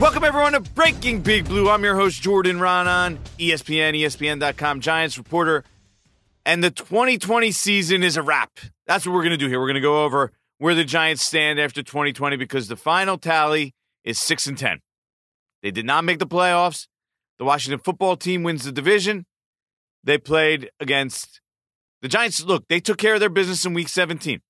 Welcome everyone to Breaking Big Blue. I'm your host Jordan Raanan, E ESPN, ESPN.com Giants reporter, and the 2020 season is a wrap. That's what we're going to do here. We're going to go over where the Giants stand after 2020 because the final tally is six and ten. They did not make the playoffs. The Washington football team wins the division. They played against the Giants. Look, they took care of their business in Week 17.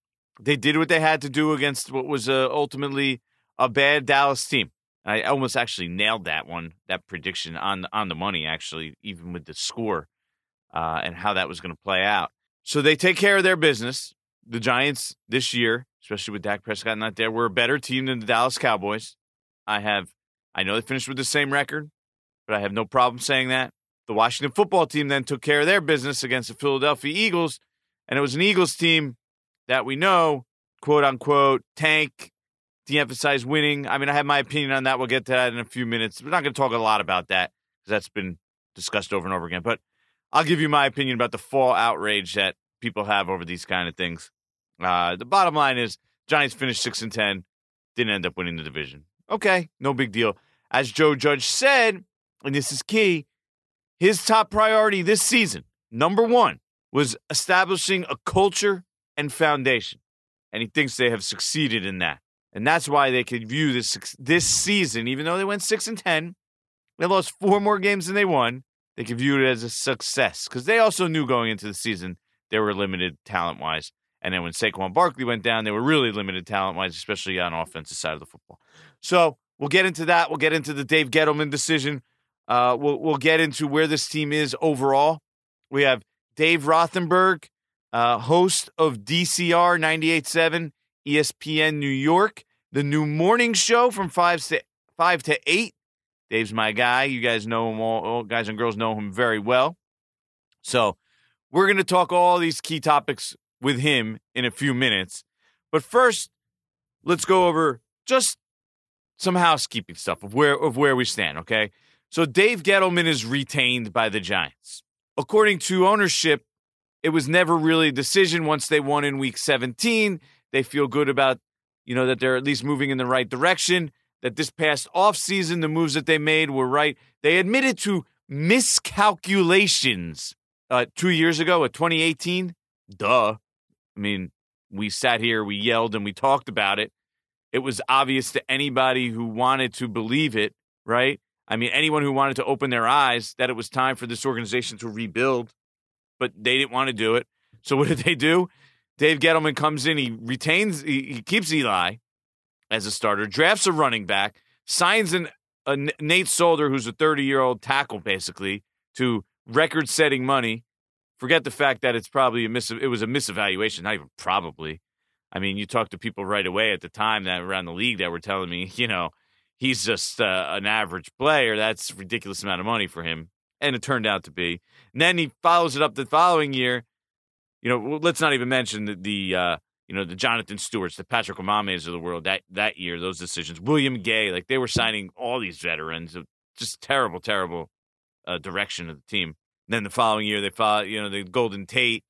They did what they had to do against what was uh, ultimately a bad Dallas team. I almost actually nailed that one, that prediction on on the money. Actually, even with the score uh, and how that was going to play out. So they take care of their business. The Giants this year, especially with Dak Prescott not there, were a better team than the Dallas Cowboys. I have, I know they finished with the same record, but I have no problem saying that. The Washington football team then took care of their business against the Philadelphia Eagles, and it was an Eagles team that we know, quote unquote, tank de-emphasize winning. I mean, I have my opinion on that. We'll get to that in a few minutes. We're not going to talk a lot about that because that's been discussed over and over again. But I'll give you my opinion about the fall outrage that people have over these kind of things. Uh, the bottom line is Giants finished six and ten, didn't end up winning the division. Okay, no big deal. As Joe Judge said, and this is key, his top priority this season, number one, was establishing a culture and foundation, and he thinks they have succeeded in that. And that's why they could view this this season, even though they went six and ten, they lost four more games than they won. They could view it as a success because they also knew going into the season they were limited talent wise. And then when Saquon Barkley went down, they were really limited talent wise, especially on offensive side of the football. So we'll get into that. We'll get into the Dave Gettleman decision. Uh, we'll we'll get into where this team is overall. We have Dave Rothenberg, uh, host of DCR 98.7 ESPN New York, the new morning show from five to five to eight. Dave's my guy. You guys know him all, all guys and girls know him very well. So we're going to talk all these key topics with him in a few minutes. But first, let's go over just some housekeeping stuff of where of where we stand, okay? So Dave Gettleman is retained by the Giants. According to ownership, it was never really a decision once they won in week 17 they feel good about, you know, that they're at least moving in the right direction. That this past offseason, the moves that they made were right. They admitted to miscalculations uh, two years ago at 2018. Duh. I mean, we sat here, we yelled, and we talked about it. It was obvious to anybody who wanted to believe it, right? I mean, anyone who wanted to open their eyes that it was time for this organization to rebuild, but they didn't want to do it. So what did they do? Dave Gettleman comes in, he retains, he, he keeps Eli as a starter, drafts a running back, signs an, a Nate Solder, who's a 30 year old tackle, basically, to record setting money. Forget the fact that it's probably a mis, it was a misevaluation, not even probably. I mean, you talk to people right away at the time that around the league that were telling me, you know, he's just uh, an average player. That's ridiculous amount of money for him. And it turned out to be. And then he follows it up the following year you know, let's not even mention the, the uh, you know, the Jonathan Stewarts, the Patrick Omamehs of the world that that year, those decisions. William Gay, like they were signing all these veterans. Just terrible, terrible uh, direction of the team. And then the following year, they followed, you know, the Golden Tate,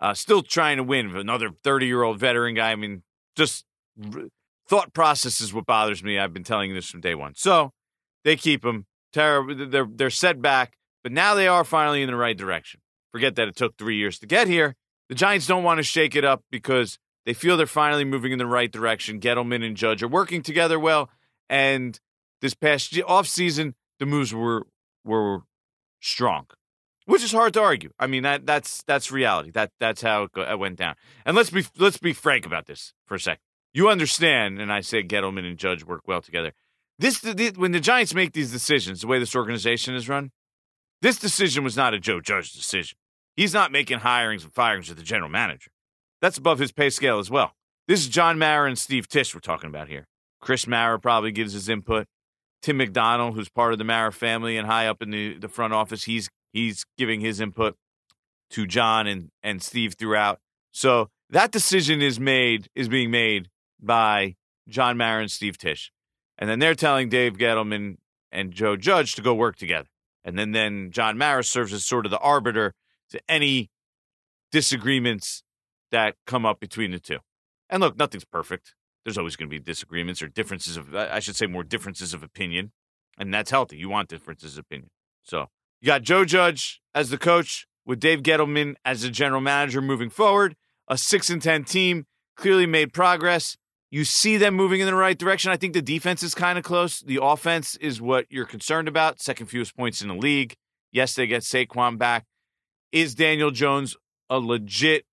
uh, still trying to win. Another 30 year old veteran guy. I mean, just thought process is what bothers me. I've been telling you this from day one. So they keep them terrible. They're, they're set back, but now they are finally in the right direction. Forget that it took three years to get here. The Giants don't want to shake it up because they feel they're finally moving in the right direction. Gettleman and Judge are working together well, and this past offseason, the moves were were strong, which is hard to argue. I mean that that's that's reality. That that's how it, go, it went down. And let's be let's be frank about this for a second. You understand, and I say Gettleman and Judge work well together. This the, when the Giants make these decisions, the way this organization is run, this decision was not a Joe Judge decision. He's not making hirings and firings with the general manager. That's above his pay scale as well. This is John Mara and Steve Tisch we're talking about here. Chris Mara probably gives his input. Tim McDonnell, who's part of the Mara family and high up in the, the front office, he's he's giving his input to John and, and Steve throughout. So that decision is made is being made by John Mara and Steve Tisch. And then they're telling Dave Gettleman and Joe Judge to go work together. And then then John Mara serves as sort of the arbiter to any disagreements that come up between the two. And look, nothing's perfect. There's always going to be disagreements or differences of, I should say, more differences of opinion. And that's healthy. You want differences of opinion. So you got Joe Judge as the coach with Dave Gettleman as the general manager moving forward. A 6 and 10 team clearly made progress. You see them moving in the right direction. I think the defense is kind of close. The offense is what you're concerned about. Second fewest points in the league. Yes, they get Saquon back. Is Daniel Jones a legit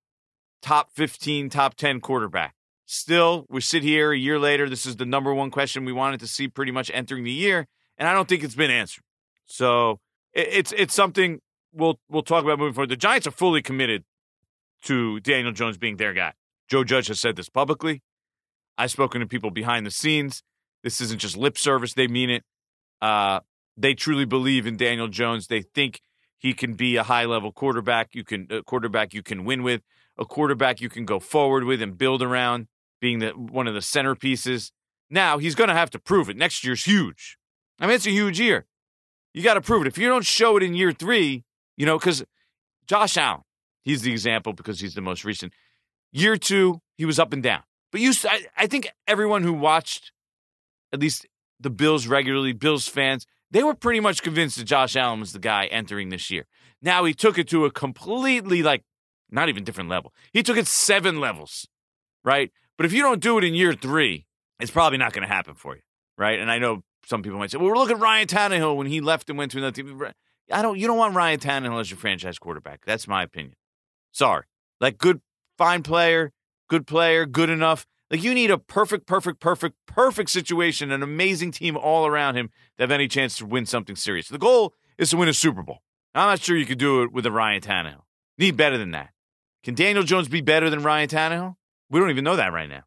top 15, top 10 quarterback? Still, we sit here a year later. This is the number one question we wanted to see pretty much entering the year, and I don't think it's been answered. So it's it's something we'll we'll talk about moving forward. The Giants are fully committed to Daniel Jones being their guy. Joe Judge has said this publicly. I've spoken to people behind the scenes. This isn't just lip service; they mean it. Uh, they truly believe in Daniel Jones. They think he can be a high level quarterback. You can a quarterback you can win with, a quarterback you can go forward with and build around, being the one of the centerpieces. Now he's going to have to prove it. Next year's huge. I mean, it's a huge year. You got to prove it. If you don't show it in year three, you know, because Josh Allen, he's the example because he's the most recent. Year two, he was up and down. But you, I, I think everyone who watched, at least the Bills regularly, Bills fans, they were pretty much convinced that Josh Allen was the guy entering this year. Now he took it to a completely like not even different level. He took it seven levels, right? But if you don't do it in year three, it's probably not going to happen for you, right? And I know some people might say, "Well, look at Ryan Tannehill when he left and went to another team." I don't. You don't want Ryan Tannehill as your franchise quarterback. That's my opinion. Sorry. Like good, fine player, good player, good enough. Like you need a perfect, perfect, perfect, perfect situation, an amazing team all around him to have any chance to win something serious. The goal is to win a Super Bowl. I'm not sure you could do it with a Ryan Tannehill. Need better than that. Can Daniel Jones be better than Ryan Tannehill? We don't even know that right now.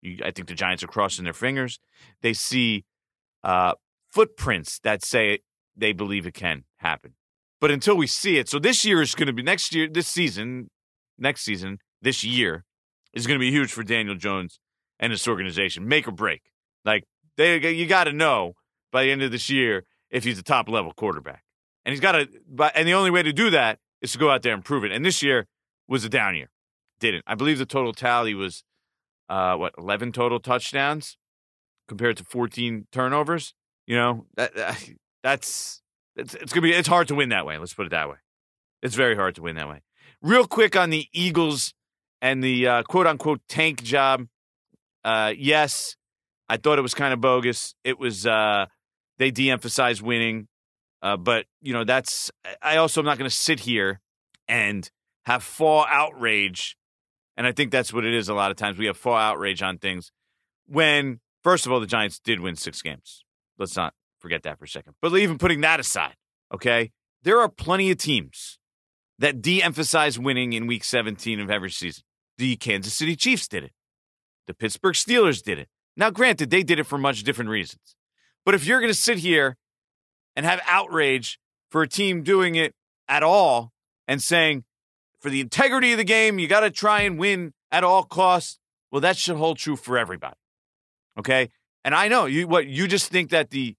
You, I think the Giants are crossing their fingers. They see uh, footprints that say they believe it can happen. But until we see it, so this year is going to be next year, this season, next season, this year is going to be huge for Daniel Jones and this organization. Make or break. Like they, you got to know by the end of this year if he's a top level quarterback, and he's got to. And the only way to do that is to go out there and prove it. And this year was a down year. Didn't I believe the total tally was uh, what eleven total touchdowns compared to fourteen turnovers. You know that, that's it's, it's gonna be it's hard to win that way. Let's put it that way. It's very hard to win that way. Real quick on the Eagles and the uh, quote unquote tank job. Uh, yes, I thought it was kind of bogus. It was uh, they de-emphasized winning, uh, but you know that's. I also am not going to sit here and have fall outrage, and I think that's what it is. A lot of times we have fall outrage on things when, first of all, the Giants did win six games. Let's not forget that for a second. But even putting that aside, okay, there are plenty of teams that de emphasize winning in week 17 of every season. The Kansas City Chiefs did it, the Pittsburgh Steelers did it. Now, granted, they did it for much different reasons. But if you're going to sit here and have outrage for a team doing it at all and saying, for the integrity of the game, you got to try and win at all costs, well, that should hold true for everybody. Okay. And I know you what you just think that the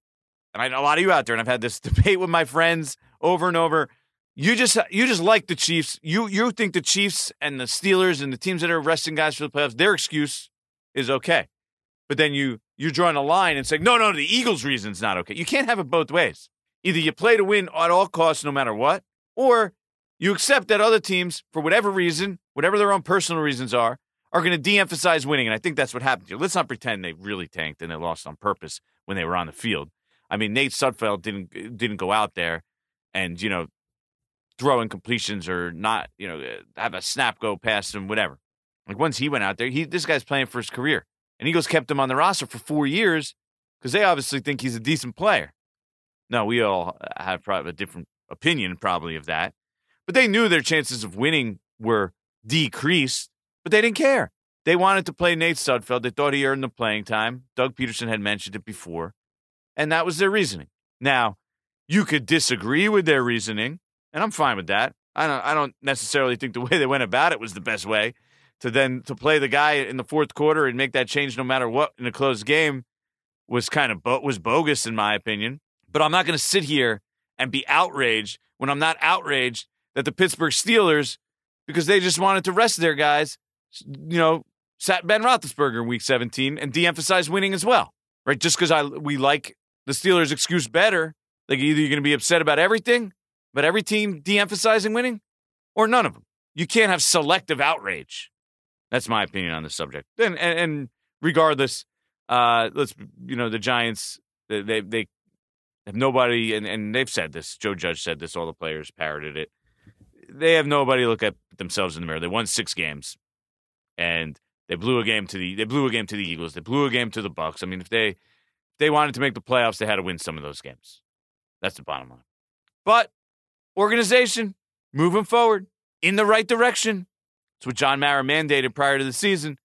and I know a lot of you out there, and I've had this debate with my friends over and over. You just you just like the Chiefs. You you think the Chiefs and the Steelers and the teams that are resting guys for the playoffs, their excuse is okay. But then you you're drawing a line and saying, no, no, the Eagles' reason's not okay. You can't have it both ways. Either you play to win at all costs, no matter what, or you accept that other teams, for whatever reason, whatever their own personal reasons are, are going to de-emphasize winning. And I think that's what happened here. Let's not pretend they really tanked and they lost on purpose when they were on the field. I mean, Nate Sudfeld didn't didn't go out there and you know throwing completions or not, you know, eh, have a snap go past him, whatever. Like once he went out there, he this guy's playing for his career, and Eagles kept him on the roster for four years because they obviously think he's a decent player. No, we all have probably a different opinion, probably of that, but they knew their chances of winning were decreased, but they didn't care. They wanted to play Nate Sudfeld. They thought he earned the playing time. Doug Pederson had mentioned it before. And that was their reasoning. Now, you could disagree with their reasoning, and I'm fine with that. I don't I don't necessarily think the way they went about it was the best way to then to play the guy in the fourth quarter and make that change no matter what in a closed game was kind of bo- was bogus in my opinion. But I'm not going to sit here and be outraged when I'm not outraged that the Pittsburgh Steelers because they just wanted to rest their guys, you know, sat Ben Roethlisberger in Week 17 and de-emphasized winning as well, right? Just because I we like the Steelers' excuse better. Like either you're going to be upset about everything, but every team de-emphasizing winning, or none of them. You can't have selective outrage. That's my opinion on the subject. And and, and regardless, uh, let's you know the Giants they they, they have nobody, and, and they've said this. Joe Judge said this. All the players parroted it. They have nobody look at themselves in the mirror. They won six games, and they blew a game to the they blew a game to the Eagles. They blew a game to the Bucks. I mean, if they if they wanted to make the playoffs, they had to win some of those games. That's the bottom line. But organization moving forward in the right direction. That's what John Mara mandated prior to the season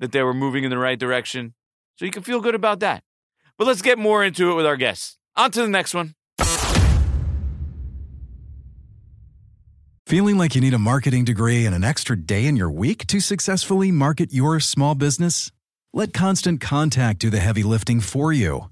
that they were moving in the right direction. So you can feel good about that. But let's get more into it with our guests. On to the next one. Feeling like you need a marketing degree and an extra day in your week to successfully market your small business? Let Constant Contact do the heavy lifting for you.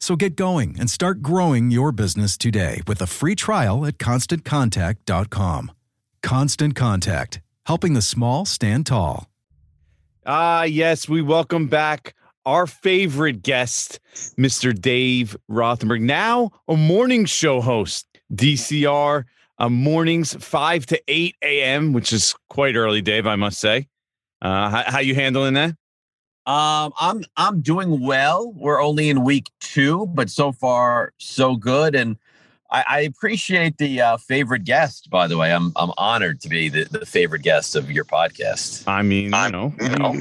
So get going and start growing your business today with a free trial at constantcontact.com. Constant Contact, helping the small stand tall. Ah, yes, we welcome back our favorite guest, Mr. Dave Rothenberg, now a morning show host, DCR, uh, mornings 5 to 8 a.m., which is quite early, Dave, I must say. Uh, how, how you handling that? Um, I'm I'm doing well. We're only in week two, but so far so good. And I, I appreciate the uh, favorite guest. By the way, I'm I'm honored to be the, the favorite guest of your podcast. I mean, you know, you know,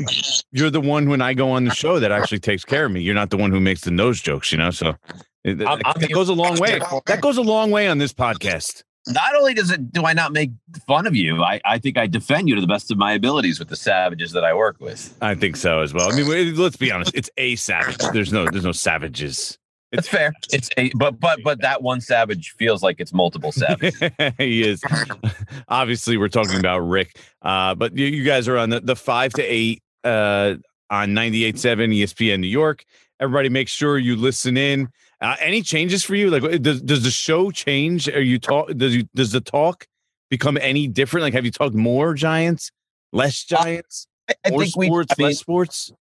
you're the one when I go on the show that actually takes care of me. You're not the one who makes the nose jokes, you know. So it, I'm- that, I'm- goes a long way. That goes a long way on this podcast. Not only does it do I not make fun of you, I, I think I defend you to the best of my abilities with the savages that I work with. I think so as well. I mean, let's be honest. It's a savage. There's no, there's no savages. That's fair. It's a but but but that one savage feels like it's multiple savages. he is. Obviously, we're talking about Rick. Uh, but you, you guys are on the, the five to eight uh, on 98.7 ESPN New York. Everybody, make sure you listen in. Uh, any changes for you? Like, does does the show change? Are you talk? Does you does the talk become any different? Like, have you talked more Giants, less Giants, I, I more think we sports, I mean, less sports?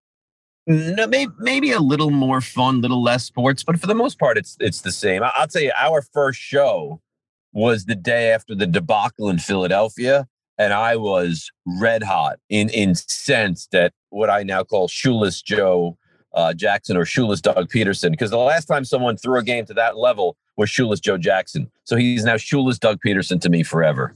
No, maybe maybe a little more fun, little less sports, but for the most part, it's it's the same. I- I'll tell you, our first show was the day after the debacle in Philadelphia, and I was red hot, in incensed at what I now call shoeless Joe uh, Jackson or shoeless Doug Pederson, because the last time someone threw a game to that level was shoeless Joe Jackson. So he's now shoeless Doug Pederson to me forever.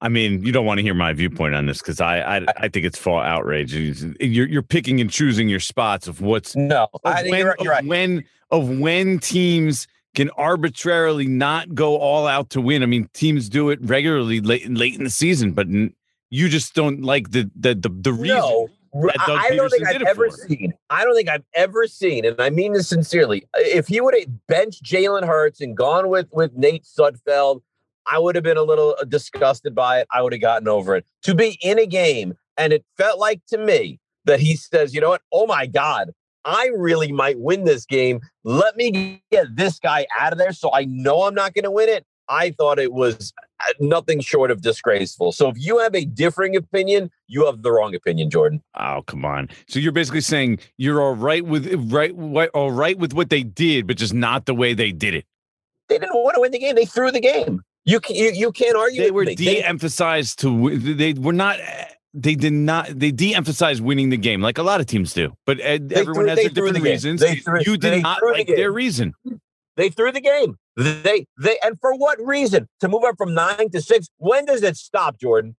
I mean, you don't want to hear my viewpoint on this because I, I I think it's full outrage. You're you're picking and choosing your spots of what's No, of I when, you're, you're of right. when of when teams can arbitrarily not go all out to win. I mean, teams do it regularly late late in the season, but n- you just don't like the the the, the reason. No, I I don't think I've ever seen. I don't think I've ever seen, and I mean this sincerely. If he would have benched Jalen Hurts and gone with with Nate Sudfeld, I would have been a little uh, disgusted by it. I would have gotten over it. To be in a game, and it felt like to me that he says, "You know what? Oh my God." I really might win this game. Let me get this guy out of there so I know I'm not going to win it. I thought it was uh, nothing short of disgraceful. So if you have a differing opinion, you have the wrong opinion, Jordan. Oh come on! So you're basically saying you're all right with right what all right with what they did, but just not the way they did it. They didn't want to win the game. They threw the game. You can, you, you can't argue. They were. De-emphasized to they were not. They did not. They de-emphasized winning the game, like a lot of teams do. But uh, everyone threw- has their different the reasons. Threw- you did not like their reason. They threw the game. They they and for what reason? To move up from nine to six. When does it stop, Jordan?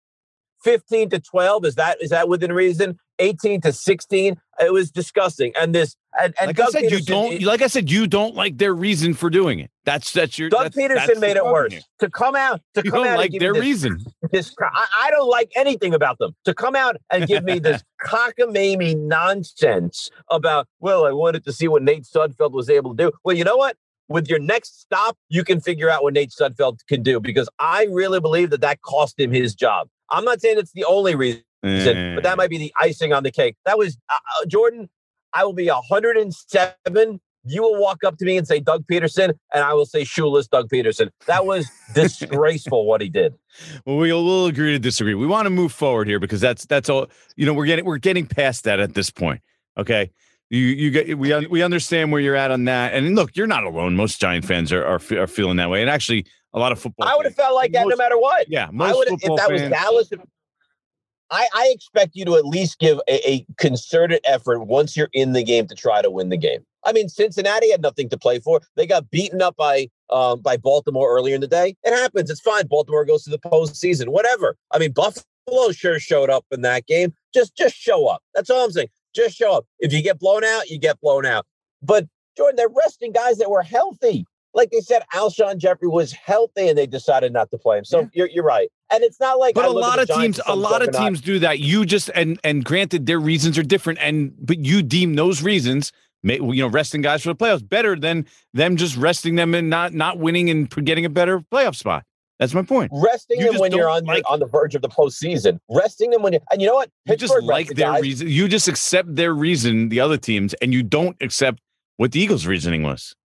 Fifteen to twelve is that is that within reason? Eighteen to sixteen. It was disgusting. And this and, and like Doug I said, you don't. Like I said, you don't like their reason for doing it. That's that's your. Doug that's, Pederson that's made it worse. here. To come out to You come don't out like and give their this, reason. this I, I don't like anything about them. To come out and give me this cockamamie nonsense about, well, I wanted to see what Nate Sudfeld was able to do. Well, you know what? With your next stop, you can figure out what Nate Sudfeld can do because I really believe that that cost him his job. I'm not saying it's the only reason, but that might be the icing on the cake. That was uh, uh Jordan. I will be 107 you will walk up to me and say Doug Pederson, and I will say shoeless Doug Pederson. That was disgraceful what he did. Well, we'll, we'll agree to disagree. We want to move forward here because that's that's all. You know, we're getting we're getting past that at this point. Okay, you you get we we understand where you're at on that. And look, you're not alone. Most Giant fans are are, are feeling that way, and actually, a lot of football. I would have felt like that most, no matter what. Yeah, most I would if that fans, was Dallas. I, I expect you to at least give a, a concerted effort once you're in the game to try to win the game. I mean, Cincinnati had nothing to play for. They got beaten up by um, by Baltimore earlier in the day. It happens. It's fine. Baltimore goes to the postseason. Whatever. I mean, Buffalo sure showed up in that game. Just just show up. That's all I'm saying. Just show up. If you get blown out, you get blown out. But Jordan, they're resting guys that were healthy. Like they said, Alshon Jeffery was healthy, and they decided not to play him. So yeah. you're, you're right. And it's not like. But I a lot of teams, a lot of teams do that. You just and and granted, their reasons are different, and but you deem those reasons you know, resting guys for the playoffs better than them just resting them and not not winning and getting a better playoff spot. That's my point. Resting you them when you're on, like, the, on the verge of the postseason. Resting them when you and you know what? You just like their guys. reason. You just accept their reason, the other teams, and you don't accept what the Eagles' reasoning was.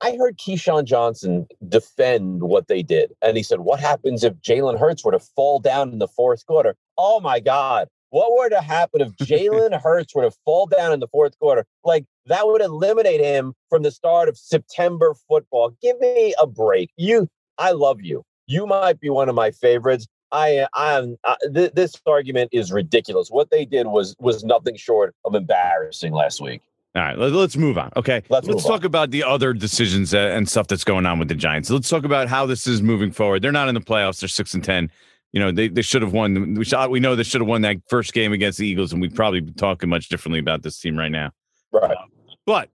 I heard Keyshawn Johnson defend what they did. And he said, What happens if Jalen Hurts were to fall down in the fourth quarter? Oh my God. What were to happen if Jalen Hurts were to fall down in the fourth quarter? Like that would eliminate him from the start of September football. Give me a break. You, I love you. You might be one of my favorites. I am. Uh, um, uh th- this argument is ridiculous. What they did was was nothing short of embarrassing last week. All right, let, us move on. Okay, let's, let's talk on. about the other decisions uh, and stuff that's going on with the Giants. Let's talk about how this is moving forward. They're not in the playoffs. They're six and ten you know they, they should have won. We shot, we know they should have won that first game against the Eagles, and we'd probably be talking much differently about this team right now. Right. but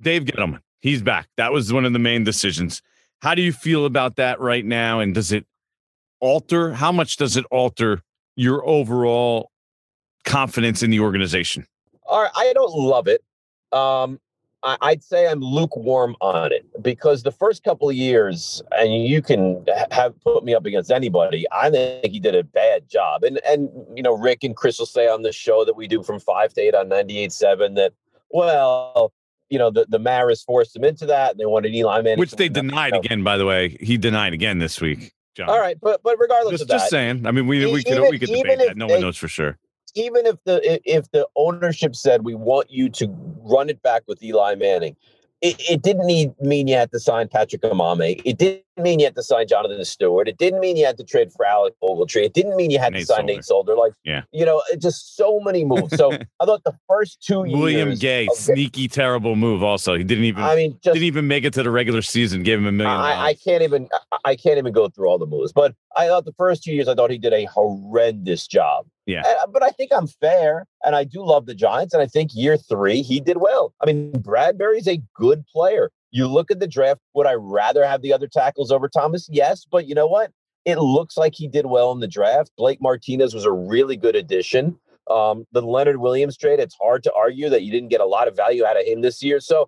Dave Gettleman, he's back. That was one of the main decisions. How do you feel about that right now? And does it alter? How much does it alter your overall confidence in the organization? All right, I don't love it. Um, I'd say I'm lukewarm on it because the first couple of years, and you can have put me up against anybody. I think he did a bad job, and and you know Rick and Chris will say on the show that we do from five to eight on 98.7 that well, you know the the Maras forced him into that, and they wanted Eli Manning, which they denied again. By the way, he denied again this week. John. All right, but but regardless just, of that, just saying. I mean, we we could we could debate that. No they, one knows for sure even if the if the ownership said we want you to run it back with Eli Manning, it, it didn't need, mean you had to sign Patrick Omameh. It didn't mean you had to sign Jonathan Stewart. It didn't mean you had to trade for Alec Ogletree. It didn't mean you had Nate to sign Solder. Nate Solder. Like, yeah. you know, just so many moves. So I thought the first two years. William Gay, sneaky, terrible move. Also, he didn't even. I mean, just, didn't even make it to the regular season. Gave him a million. I, I, can't even. I can't even go through all the moves. But I thought the first two years, I thought he did a horrendous job. Yeah. And, but I think I'm fair, and I do love the Giants, and I think year three he did well. I mean, Bradberry's a good player. You look at the draft. Would I rather have the other tackles over Thomas? Yes, but you know what? It looks like he did well in the draft. Blake Martinez was a really good addition. Um, the Leonard Williams trade, it's hard to argue that you didn't get a lot of value out of him this year. So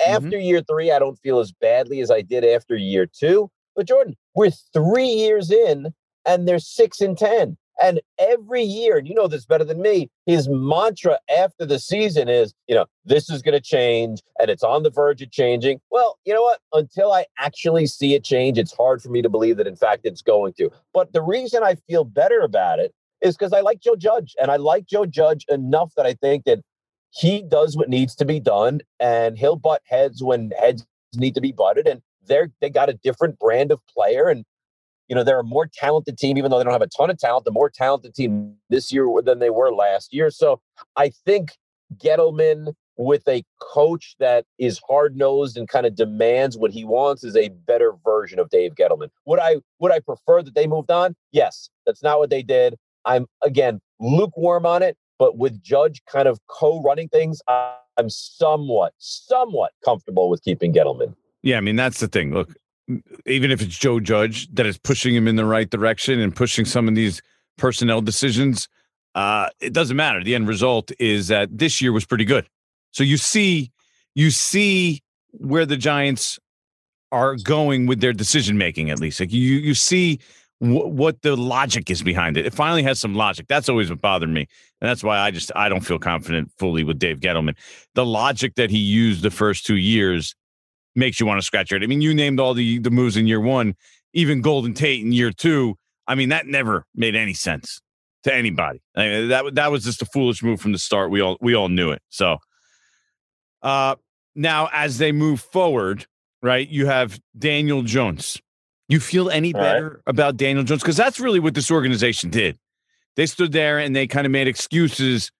mm-hmm. after mm-hmm. year three, I don't feel as badly as I did after year two. But Jordan, we're three years in and they're six and 10. And every year, and you know this better than me, his mantra after the season is, you know, this is going to change and it's on the verge of changing. Well, you know what? Until I actually see it change, it's hard for me to believe that, in fact, it's going to. But the reason I feel better about it is because I like Joe Judge and I like Joe Judge enough that I think that he does what needs to be done and he'll butt heads when heads need to be butted. And they're, they got a different brand of player. And you know, they're a more talented team, even though they don't have a ton of talent, the more talented team this year than they were last year. So I think Gettleman with a coach that is hard nosed and kind of demands what he wants is a better version of Dave Gettleman. Would I would I prefer that they moved on? Yes. That's not what they did. I'm again lukewarm on it, but with Judge kind of co-running things, I'm somewhat, somewhat comfortable with keeping Gettleman. Yeah, I mean that's the thing. Look, even if it's Joe Judge that is pushing him in the right direction and pushing some of these personnel decisions, uh, it doesn't matter. The end result is that this year was pretty good. So you see, you see where the Giants are going with their decision making. At least, like you you see w- what the logic is behind it. It finally has some logic. That's always what bothered me, and that's why I just I don't feel confident fully with Dave Gettleman. The logic that he used the first two years makes you want to scratch your head. I mean, you named all the the moves in year one, even Golden Tate in year two. I mean, that never made any sense to anybody. I mean, that that was just a foolish move from the start. We all we all knew it. So, uh, now as they move forward, right? You have Daniel Jones. You feel any better right. about Daniel Jones? Because that's really what this organization did. They stood there and they kind of made excuses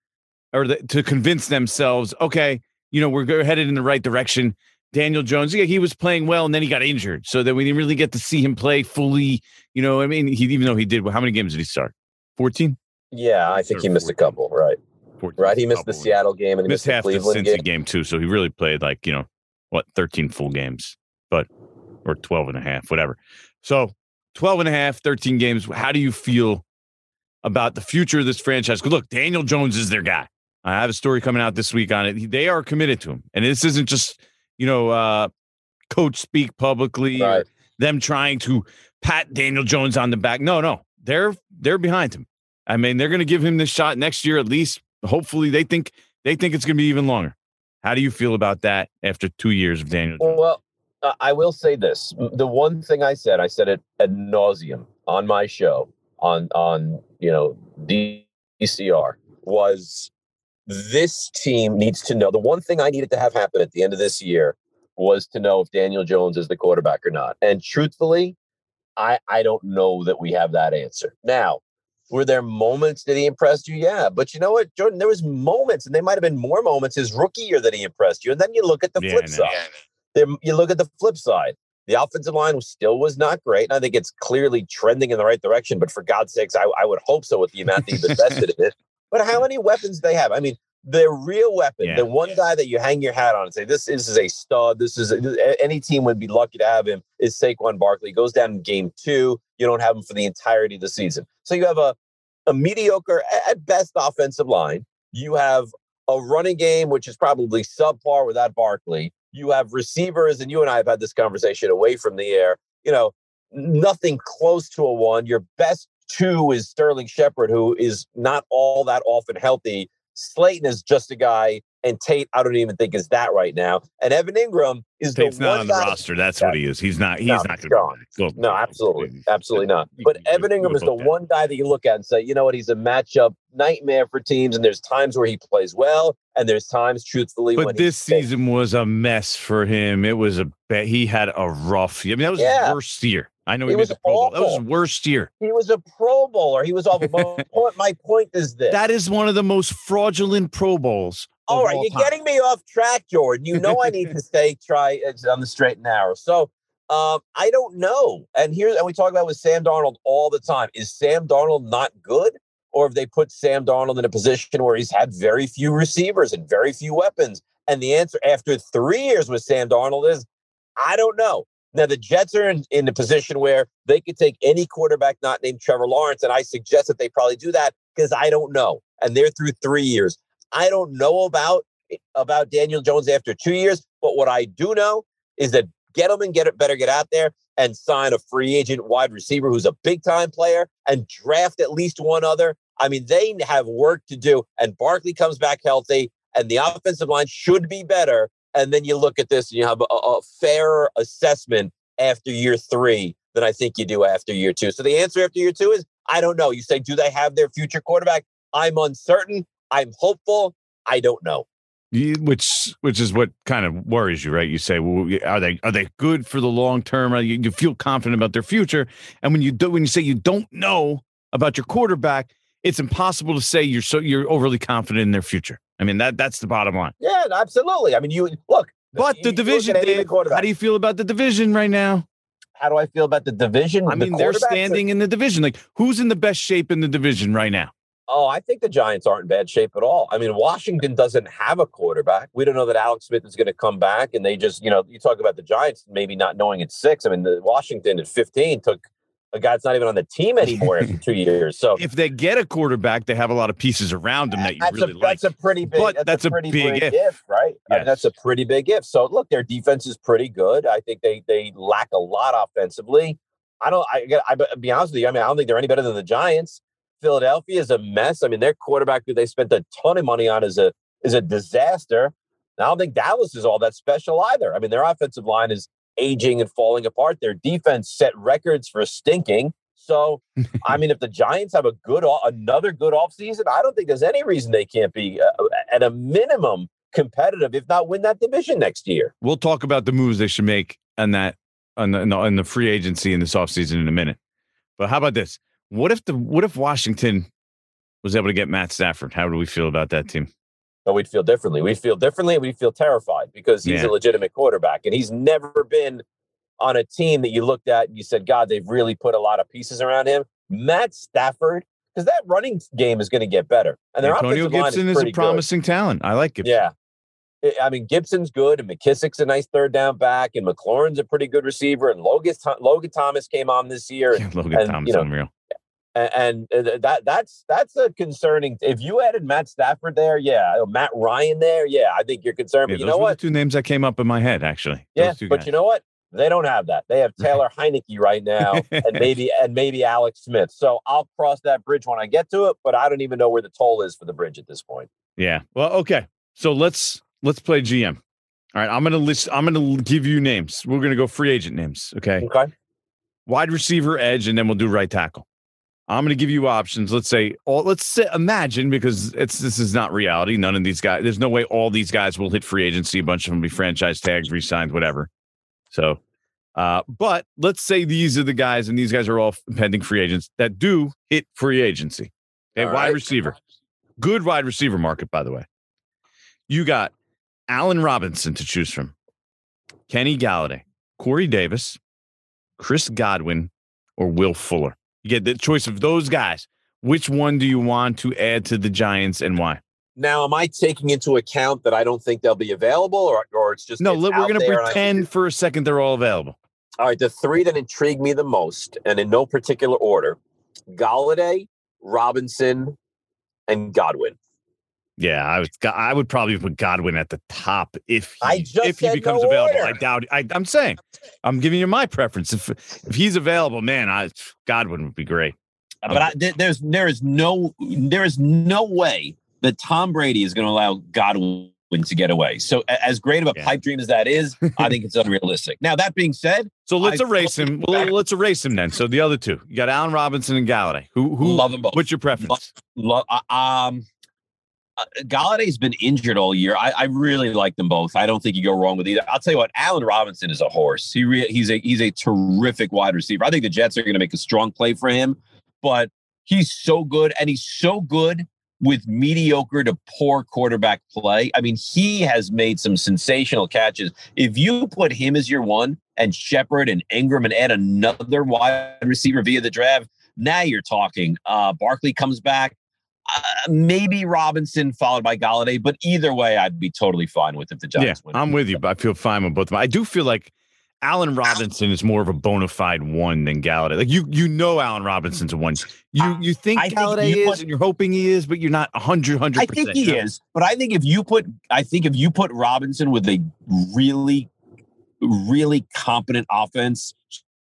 or the, to convince themselves, okay, you know, we're headed in the right direction. Daniel Jones, yeah, he was playing well and then he got injured. So that we didn't really get to see him play fully. You know, I mean, he even though he did, how many games did he start? 14? Yeah, I think he missed a couple. Right, 14 right. He missed the Couple. Seattle game and he missed missed, half the the Cleveland Cincy game. game too. So he really played like, you know, what, 13 full games, but or 12 and a half, whatever. So 12 and a half, 13 games. How do you feel about the future of this franchise? Because look, Daniel Jones is their guy. I have a story coming out this week on it. They are committed to him. And this isn't just, you know, uh, coach speak publicly Right. them trying to pat Daniel Jones on the back. No, no. They're they're behind him. I mean, they're going to give him this shot next year at least. Hopefully, they think they think it's going to be even longer. How do you feel about that after two years of Daniel Jones? Well, uh, I will say this: the one thing I said, I said it ad nauseum on my show on on you know DCR was this team needs to know. The one thing I needed to have happen at the end of this year was to know if Daniel Jones is the quarterback or not. And truthfully, I I don't know that we have that answer now. Were there moments that he impressed you? Yeah, but you know what, Jordan? There was moments, and they might have been more moments his rookie year that he impressed you. And then you look at the Yeah, flip side. There, you look at the flip side. The offensive line was still was not great, and I think it's clearly trending in the right direction. But for God's sakes, I, I would hope so with the amount that you've invested in it. But how many weapons they have? I mean, the real weapon, Yeah. the one guy that you hang your hat on and say this, this is a stud. This is a, any team would be lucky to have him. Is Saquon Barkley goes down in game two? You don't have him for the entirety of the season, so you have a a mediocre at best offensive line. You have a running game which is probably subpar without Barkley. You have receivers, and you and I have had this conversation away from the air. You know, nothing close to a one. Your best two is Sterling Shepard, who is not all that often healthy. Slayton is just a guy, and Tate, I don't even think is that right now. And Evan Engram is Tate's the not one on the roster. That's what he is. He's not. He's No, not going gone. to be. No, absolutely, absolutely not. But Evan Engram is the one guy that you look at and say, you know what, he's a matchup nightmare for teams. And there's times where he plays well, and there's times, truthfully, But this season was a mess for him. It was a bet. He had a rough. I mean, that was Yeah. his worst year. I know he, made was a Pro Bowl. That was his worst year. he was a Pro Bowler. He was awful. My point, my point is this. That is one of the most fraudulent Pro Bowls. All right, all you're time. getting me off track, Jordan. You know I need to stay try on the straight and narrow. So um, I don't know. And here's and we talk about with Sam Darnold all the time. Is Sam Darnold not good? Or have they put Sam Darnold in a position where he's had very few receivers and very few weapons? And the answer after three years with Sam Darnold is I don't know. Now the Jets are in, in a position where they could take any quarterback not named Trevor Lawrence, and I suggest that they probably do that because I don't know. And they're through three years. I don't know about about Daniel Jones after two years, but what I do know is that Gettleman get it better get out there and sign a free agent wide receiver who's a big time player and draft at least one other. I mean, they have work to do, and Barkley comes back healthy, and the offensive line should be better. And then you look at this and you have a, a fairer assessment after year three than I think you do after year two. So the answer after year two is I don't know. You say, do they have their future quarterback? I'm uncertain. I'm hopeful. I don't know. You- which which is what kind of worries you, right? You say, well, are they are they good for the long term? You, you feel confident about their future, and when you do, when you say you don't know about your quarterback, it's impossible to say you're so you're overly confident in their future. I mean that that's the bottom line. Yeah, absolutely. I mean, you look. But you- the division, at Dave, how do you feel about the division right now? How do I feel about the division? I The mean, they're quarterbacks are- standing in the division. Like, who's in the best shape in the division right now? Oh, I think the Giants aren't in bad shape at all. I mean, Washington doesn't have a quarterback. We don't know that Alex Smith is going to come back, and they just, you know, you talk about the Giants maybe not knowing it's six. I mean, the Washington at 15 took a guy that's not even on the team anymore after two years. So if they get a quarterback, they have a lot of pieces around them that you really a, like. That's a pretty big. But that's, that's a a pretty big big, if. right? I mean, that's a pretty big if. So look, their defense is pretty good. I think they they lack a lot offensively. I don't. I I I'll be honest with you. I mean, I don't think they're any better than the Giants. Philadelphia is a mess. I mean, their quarterback who they spent a ton of money on is a is a disaster. I don't think Dallas is all that special either. I mean, their offensive line is aging and falling apart. Their defense set records for stinking. So, I mean, if the Giants have a good, another good offseason, I don't think there's any reason they can't be uh, at a minimum competitive, if not win that division next year. We'll talk about the moves they should make on that on the, on the, on the free agency in this offseason in a minute. But how about this? What if the what if Washington was able to get Matt Stafford? How do we feel about that team? But we'd feel differently. We feel differently. We feel terrified because he's Yeah. a legitimate quarterback, and he's never been on a team that you looked at and you said, "God, they've really put a lot of pieces around him." Matt Stafford, because that running game is going to get better, and their Antonio Gibson is, is, a pretty good. promising talent. I like Gibson. Yeah. I- mean, Gibson's good, and McKissic's a nice third down back, and McLaurin's a pretty good receiver, and Logan, Logan Thomas came on this year, and, Logan and, Thomas, you know, unreal. And, and uh, that that's that's a concerning. If you added Matt Stafford there, yeah, Matt Ryan there, yeah, I think you're concerned. Yeah, but you those know were what? the two names that came up in my head, actually. Yeah, Those two but guys. you know what? They don't have that. They have Taylor Heinicke right now, and maybe and maybe Alex Smith. So I'll cross that bridge when I get to it. But I don't even know where the toll is for the bridge at this point. Yeah. Well, okay. So let's let's play GM. All right. I'm gonna list. I'm gonna give you names. We're gonna go free agent names. Okay. Okay. Wide receiver, edge, and then we'll do right tackle. I'm gonna give you options. Let's say, all, let's say, imagine because it's this is not reality. None of these guys. There's no way all these guys will hit free agency. A bunch of them will be franchise tags, re-signed, whatever. So, uh, but let's say these are the guys, and these guys are all pending free agents that do hit free agency. Okay, All wide right. receiver, good wide receiver market, by the way. You got Allen Robinson to choose from, Kenny Golladay, Corey Davis, Chris Godwin, or Will Fuller. You get the choice of those guys. Which one do you want to add to the Giants and why? Now, am I taking into account that I don't think they'll be available, or or it's just No, it's look, we're going to there and I- pretend for a second they're all available. All right, the three that intrigue me the most, and in no particular order: Golladay, Robinson, and Godwin. Yeah, I was. I would probably put Godwin at the top if he, if he becomes no available. order. I doubt. I, I'm saying, I'm giving you my preference. If if he's available, man, I Godwin would be great. But I, there's there is no there is no way that Tom Brady is going to allow Godwin to get away. So as great of a Yeah. pipe dream as that is, I think it's unrealistic. Now that being said, So let's I erase him. Well, let's erase him then. So the other two, you got Allen Robinson and Golladay. Who who? love them both. What's your preference? Lo- uh, um, uh, Golladay's been injured all year. I, I really like them both. I don't think you go wrong with either. I'll tell you what, Allen Robinson is a horse. He re- he's a he's a terrific wide receiver. I think the Jets are going to make a strong play for him, but he's so good, and he's so good with mediocre to poor quarterback play. I mean, he has made some sensational catches. If you put him as your one and Shepard and Engram and add another wide receiver via the draft, now you're talking. Uh, Barkley comes back. Uh, maybe Robinson followed by Golladay, but either way, I'd be totally fine with if the Yeah, Giants win. I'm with you, but I feel fine with both of them. I do feel like Allen Robinson is more of a bona fide one than Golladay. Like you, you know, Allen Robinson's a one. You you think I think Golladay you is, put- and you're hoping he is, but you're not 100 100. I think he is, but I think if you put, I think if you put Robinson with a really, really competent offense,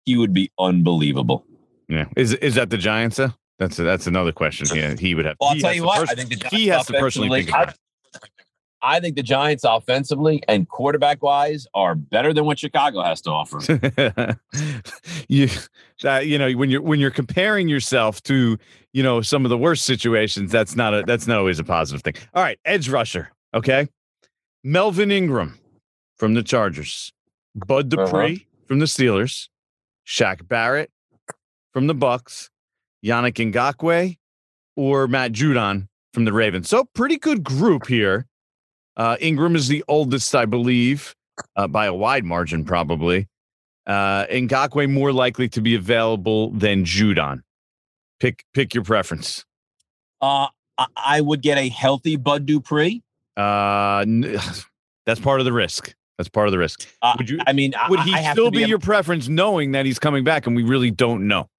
he would be unbelievable. Yeah, is is that the Giants? Though? That's that's another question. Yeah, he would have. Well, I'll tell you what, pers- I think the Giants he has to personally offensively- think about. I think the Giants offensively and quarterback wise are better than what Chicago has to offer. you that you know when you're when you're comparing yourself to you know some of the worst situations that's not a that's not always a positive thing all right edge rusher okay melvin ingram from the chargers bud uh-huh. dupree from the steelers Shaq barrett from the bucks yannick ngakoue or matt judon from the ravens so pretty good group here uh, ingram is the oldest i believe uh, by a wide margin, probably. Uh, Ngakoue more likely to be available than Judon. Pick pick your preference. Uh, I, would get a healthy Bud Dupree. Uh, that's part of the risk. That's part of the risk. Uh, Would you- I mean, Would he still to be, able- your preference, knowing that he's coming back and we really don't know?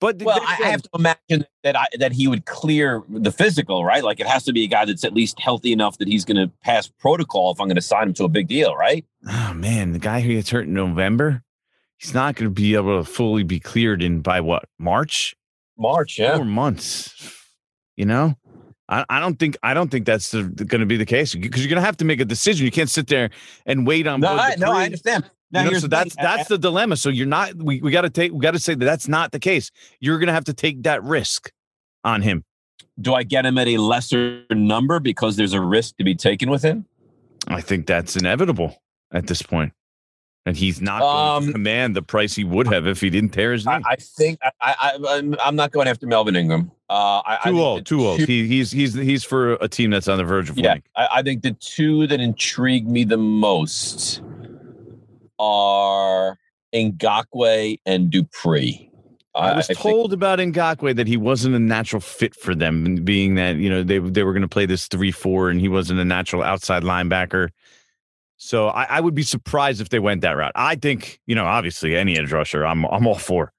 But well, I, have to imagine that I, that he would clear the physical, right? Like it has to be a guy that's at least healthy enough that he's going to pass protocol if I'm going to sign him to a big deal, right? Oh man, the guy who gets hurt in November, he's not going to be able to fully be cleared in by what March? March, yeah, four months. You know, I, I don't think I don't think that's going to be the case because you're going to have to make a decision. You can't sit there and wait on. No, I, no, I understand. Now, you know, so that's thing. that's the dilemma. So you're not. We, we got to take. We got to say that that's not the case. You're going to have to take that risk on him. Do I get him at a lesser number because there's a risk to be taken with him? I think that's inevitable at this point, and he's not going um, to command the price he would have if he didn't tear his knee. I, I think I, I, I'm not going after Melvin Ingram. Uh, I, too old, too two, old. He, he's he's he's for a team that's on the verge of yeah, winning. I, I think the two that intrigue me the most are Ngakoue and Dupree. I was I told think, about Ngakoue that he wasn't a natural fit for them, being that you know they they were going to play this three four, and he wasn't a natural outside linebacker. So I, I, would be surprised if they went that route. I think you know, obviously, any edge rusher, I'm I'm all for,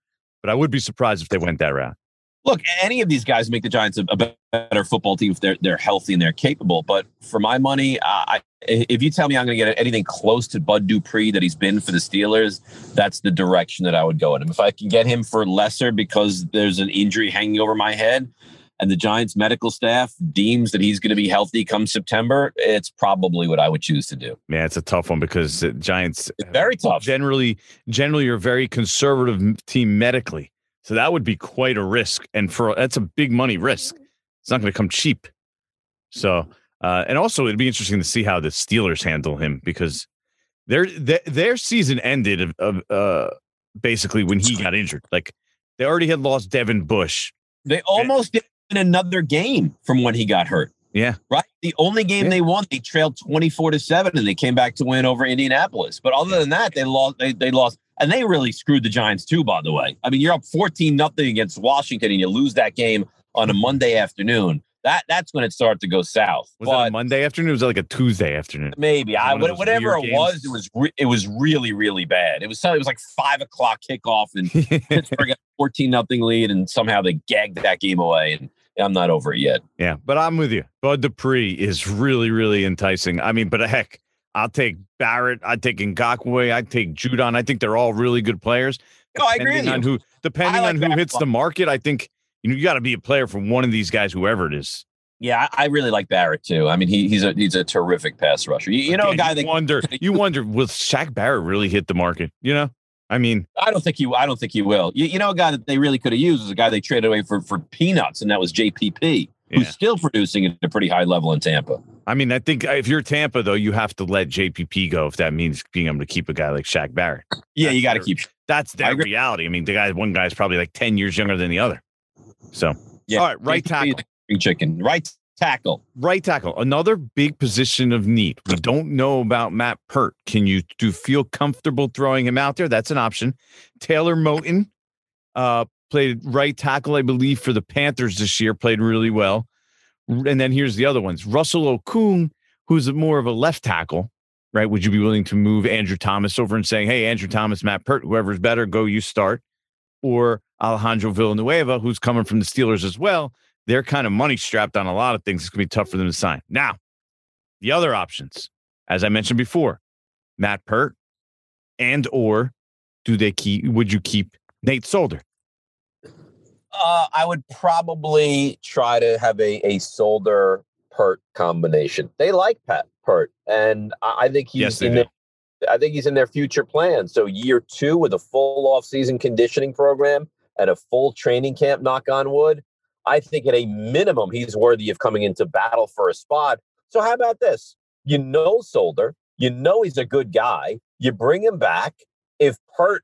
but I would be surprised if they went that route look, any of these guys make the Giants a, a, better football team if they're they're healthy and they're capable. But for my money, uh, I, if you tell me I'm going to get anything close to Bud Dupree that he's been for the Steelers, that's the direction that I would go in him. If I can get him for lesser because there's an injury hanging over my head. And the Giants medical staff deems that he's going to be healthy come September. It's probably what I would choose to do. Yeah, it's a tough one because Giants it's very tough. Generally, generally, you're a very conservative team medically. So that would be quite a risk, and for that's a big money risk. It's not going to come cheap. So, uh, and also it'd be interesting to see how the Steelers handle him because their their, their season ended of uh, basically when he got injured. Like they already had lost Devin Bush. They almost did in another game from when he got hurt. Yeah. Right. The only game yeah. they won, they trailed 24 to 7 and they came back to win over Indianapolis. But other than that, they lost they, they lost and they really screwed the Giants too, by the way. I mean, you're up 14 nothing against Washington and you lose that game on a Monday afternoon. That that's when it started to go south. Was but, it a Monday afternoon? was it like a Tuesday afternoon? Maybe. I whatever it games. was, it was re- it was really really bad. It was it was like five o'clock kickoff and Pittsburgh got 14 nothing lead and somehow they gagged that game away and I'm not over it yet. Yeah, but I'm with you. Bud Dupree is really really enticing. I mean, but heck, I'll take Barrett. I'd take Ngakoue. I'd take Judon. I think they're all really good players. No, I agree. On who, depending like on who hits the market, I think you know you got to be a player for one of these guys, whoever it is. Yeah, I really like Barrett too. I mean, he, he's a he's a terrific pass rusher. You, you know, a guy that wonder you wonder will Shaq Barrett really hit the market? You know, I mean, I don't think he I don't think he will. You, you know, a guy that they really could have used is a guy they traded away for for peanuts, and that was JPP who's yeah. still producing at a pretty high level in Tampa. I mean, I think uh, if you're Tampa, though, you have to let JPP go if that means being able to keep a guy like Shaq Barrett. Yeah, that's you got to keep. That's their reality. I mean, the guy, one guy's probably like ten years younger than the other. So, yeah. All right, right tackle, chicken, right tackle, right tackle. Another big position of need. We don't know about Matt Peart. Can you do feel comfortable throwing him out there? That's an option. Taylor Moton, uh, played right tackle, I believe, for the Panthers this year, played really well. And then here's the other ones Russell Okung, who's more of a left tackle, right? Would you be willing to move Andrew Thomas over and saying, hey, Andrew Thomas, Matt Peart, whoever's better, go you start? Or Alejandro Villanueva, who's coming from the Steelers as well. They're kind of money strapped on a lot of things. It's going to be tough for them to sign. Now, the other options, as I mentioned before, Matt Peart, and or do they keep would you keep Nate Solder? Uh, I would probably try to have a, a Solder Peart combination. They like Pat Peart, and I, I think he's yes, in their, I think he's in their future plans. So year two with a full off-season conditioning program and a full training camp, knock on wood, I think at a minimum he's worthy of coming into battle for a spot. So how about this? You know Solder, you know he's a good guy. You bring him back. If Peart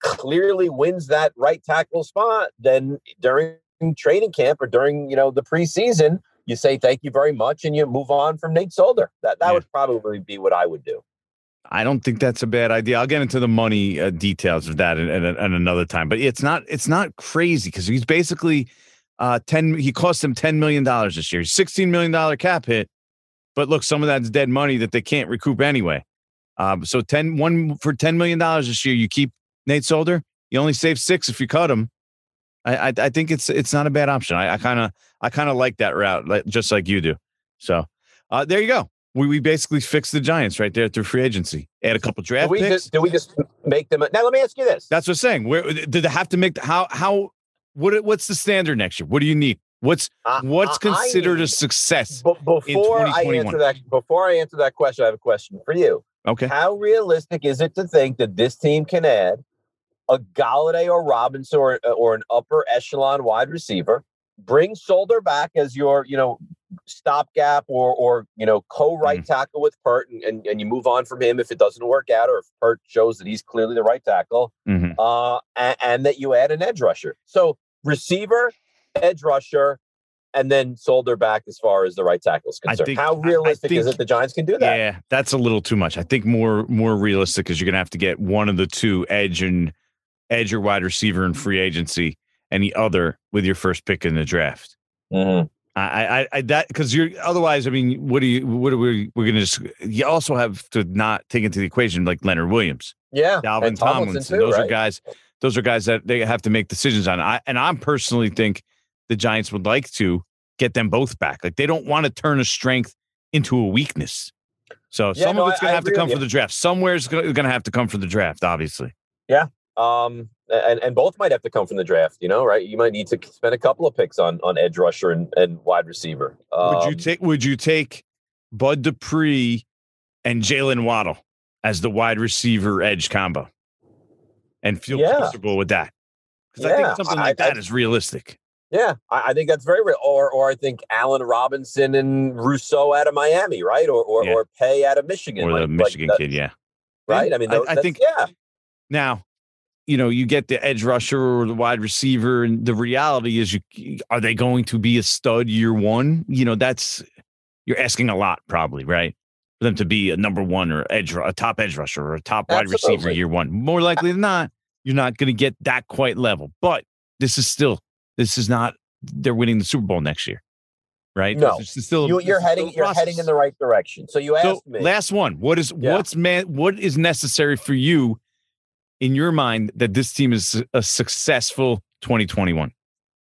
clearly wins that right tackle spot, then during training camp or during you know the preseason, you say thank you very much and you move on from Nate Solder. That that yeah. would probably be what I would do. I don't think that's a bad idea. I'll get into the money uh, details of that in, in, in, another time. But it's not it's not crazy because he's basically uh, ten. He cost them ten million dollars this year. Sixteen million dollar cap hit. But look, some of that's dead money that they can't recoup anyway. Um, so 10, one for ten million dollars this year, you keep Nate Solder, you only save six if you cut him. I, I, I think it's it's not a bad option. I kind of I kind of like that route, like, just like you do. So uh, there you go. We, we basically fixed the Giants right there through free agency. Add a couple draft do we picks. Just, do we just make them? Now let me ask you this. That's what I'm saying. Where did they have to make the, how how what what's the standard next year? What do you need? What's Uh, what's I- considered I a need- success? But before I 2021. answer that, before I answer that question, I have a question for you. Okay. How realistic is it to think that this team can add a Golladay or Robinson or, or an upper echelon wide receiver, bring Solder back as your, you know, stopgap or or you know co-right tackle with Peart, and, and, and you move on from him if it doesn't work out, or if Peart shows that he's clearly the right tackle, Mhm. uh, and, and that you add an edge rusher. So receiver, edge rusher, and then Solder back as far as the right tackle is concerned. think- How realistic is it the Giants can do that? Yeah, that's a little too much. I think more more realistic is you're gonna have to get one of the two edge and edge or wide receiver in free agency, and the other with your first pick in the draft. Mhm. I, I, I that because you're otherwise. I mean, what do you? What are we? We're gonna just. You also have to not take into the equation like Leonard Williams, Yeah, Dalvin Tomlinson. too, those are guys. Those are guys that they have to make decisions on. I and I personally think the Giants would like to get them both back. Like they don't want to turn a strength into a weakness. So Yeah, some no, of it's gonna have to come from the draft. Somewhere's gonna, gonna have to come from the draft. Obviously. Yeah. Um, and and both might have to come from the draft. You know, right? You might need to spend a couple of picks on on edge rusher and, and wide receiver. would you Um, take? Would you take Bud Dupree and Jalen Waddle as the wide receiver edge combo, and feel Yeah. comfortable with that? Because I think something I- like that I- is realistic. Yeah, I, I think that's very real. Or or I think Allen Robinson and Rousseau out of Miami, right? Or or, Yeah. or Paye out of Michigan, or like- the like Michigan that- kid, yeah. right? I mean, I- I think- yeah, Now, you know, you get the edge rusher or the wide receiver, and the reality is, you are they going to be a stud year one? You know, that's you're asking a lot, probably, right? For them to be a number one or edge, a top edge rusher or a top wide receiver year one. More likely than not, you're not going to get that quite level. But this is still, this is not. They're winning the Super Bowl next year, right? No. Still. you, you're is heading you're heading in the right direction. So you asked So me. last one. What is Yeah. what's man? What is necessary for you in your mind that this team is a successful 2021?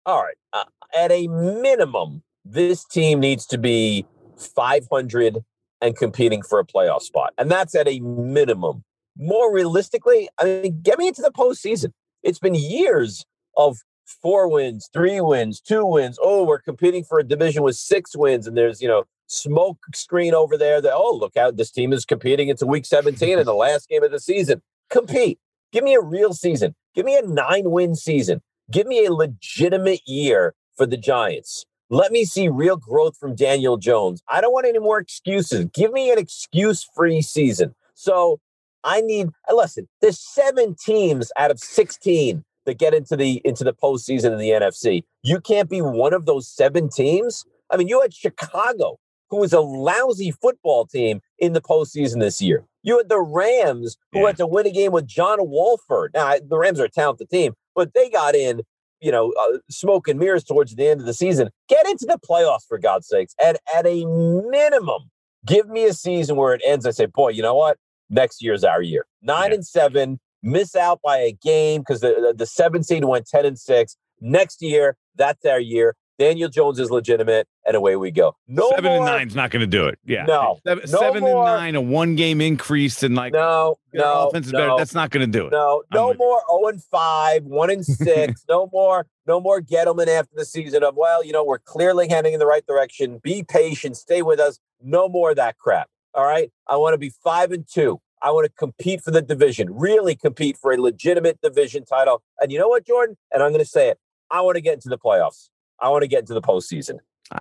All right. Uh, at a minimum, this team needs to be 500 and competing for a playoff spot. And that's at a minimum. More realistically, I mean, get me into the postseason. It's been years of four wins, three wins, two wins. Oh, we're competing for a division with six wins. And there's, you know, smoke screen over there that, oh, look out, this team is competing into week 17 in the last game of the season. Compete. Give me a real season. Give me a nine win season. Give me a legitimate year for the Giants. Let me see real growth from Daniel Jones. I don't want any more excuses. Give me an excuse free season. So I need, listen, there's seven teams out of 16 that get into the into the postseason in the NFC. You can't be one of those seven teams. I mean, you had Chicago, who was a lousy football team in the postseason this year. You had the Rams, who Yeah. had to win a game with John Wolford. Now, the Rams are a talented team, but they got in, you know, uh, smoke and mirrors towards the end of the season. Get into the playoffs, for God's sakes. And at a minimum, give me a season where it ends. I say, boy, you know what? Next year's our year. Nine Yeah. and seven, miss out by a game because the, the, the seven seed went 10 and six. Next year, that's our year. Daniel Jones is legitimate, and away we go. No seven more, and nine's not going to do it. Yeah, No. seven, No seven and nine, a one game increase, and like No, no, offense is no. better. That's not going to do it. No, I'm no more 0 and 5, 1 and 6. no more, no more Gettleman after the season of, well, you know, we're clearly heading in the right direction. Be patient, stay with us. No more of that crap. All right. I want to be five and two. I want to compete for the division, really compete for a legitimate division title. And you know what, Jordan? And I'm going to say it. I want to get into the playoffs. I want to get into the postseason.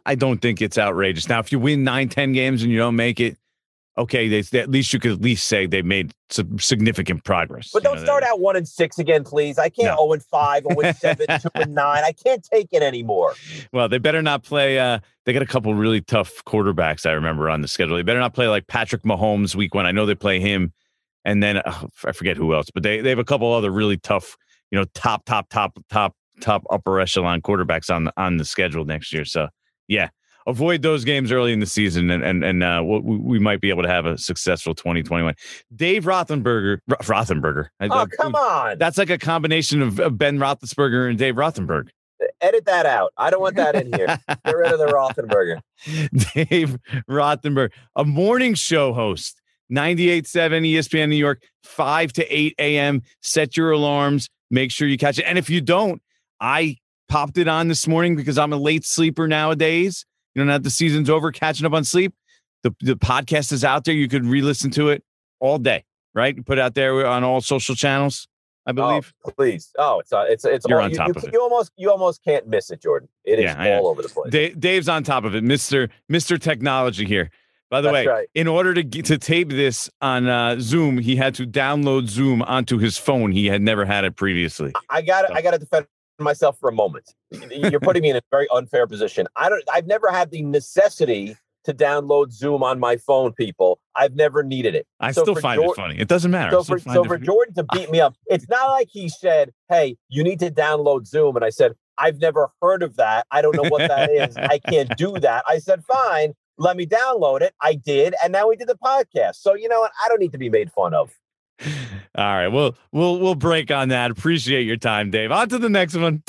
I don't think it's outrageous. Now, if you win nine, 10 games and you don't make it, okay, they, they- at least you could at least say they made some significant progress. But don't know, start out one and six again, please. I can't No. 0 and 5, 0 and 7, 2 and 9. I can't take it anymore. Well, they better not play. Uh, they got a couple really tough quarterbacks. I remember on the schedule. They better not play like Patrick Mahomes week one. I know they play him, and then uh, I forget who else, but they they have a couple other really tough, you know, top top top top top upper echelon quarterbacks on the on the schedule next year. So yeah, avoid those games early in the season, and and and uh, we, we might be able to have a successful 2021. Dave Rothenberger, Rothenberger. Oh come on, that's like a combination of, of Ben Roethlisberger and Dave Rothenberg. Edit that out. I don't want that in here. Get rid of the Rothenberger. Dave Rothenberg, a morning show host, 98.7 ESPN New York, 5 to 8 a.m. Set your alarms. Make sure you catch it. And if you don't, I popped it on this morning because I'm a late sleeper nowadays. You know, now the season's over, catching up on sleep. The, the podcast is out there. You could re listen to it all day, right? Put it out there on all social channels. I oh, believe. Oh, please. Oh, it's uh, it's it's You're all, on you, top you, of it. You almost you almost can't miss it, Jordan. It is yeah, all over the place. Dave, Dave's on top of it, Mister Mister Technology here. By the That's way, right. in order to get, to tape this on uh, Zoom, he had to download Zoom onto his phone. He had never had it previously. I got it. I got to defend myself for a moment. You're putting me in a very unfair position. I don't. I've never had the necessity to download Zoom on my phone, people. I've never needed it. I So still find it funny. It doesn't matter. So for, so for. Jordan to beat me up, it's not like he said, "Hey, you need to download Zoom," and I said, "I've never heard of that. I don't know what that is. I can't do that." I said, "Fine, let me download it." I did, and now we did the podcast. So you know what? I don't need to be made fun of. All right, well, we'll we'll break on that. Appreciate your time, Dave. On to the next one.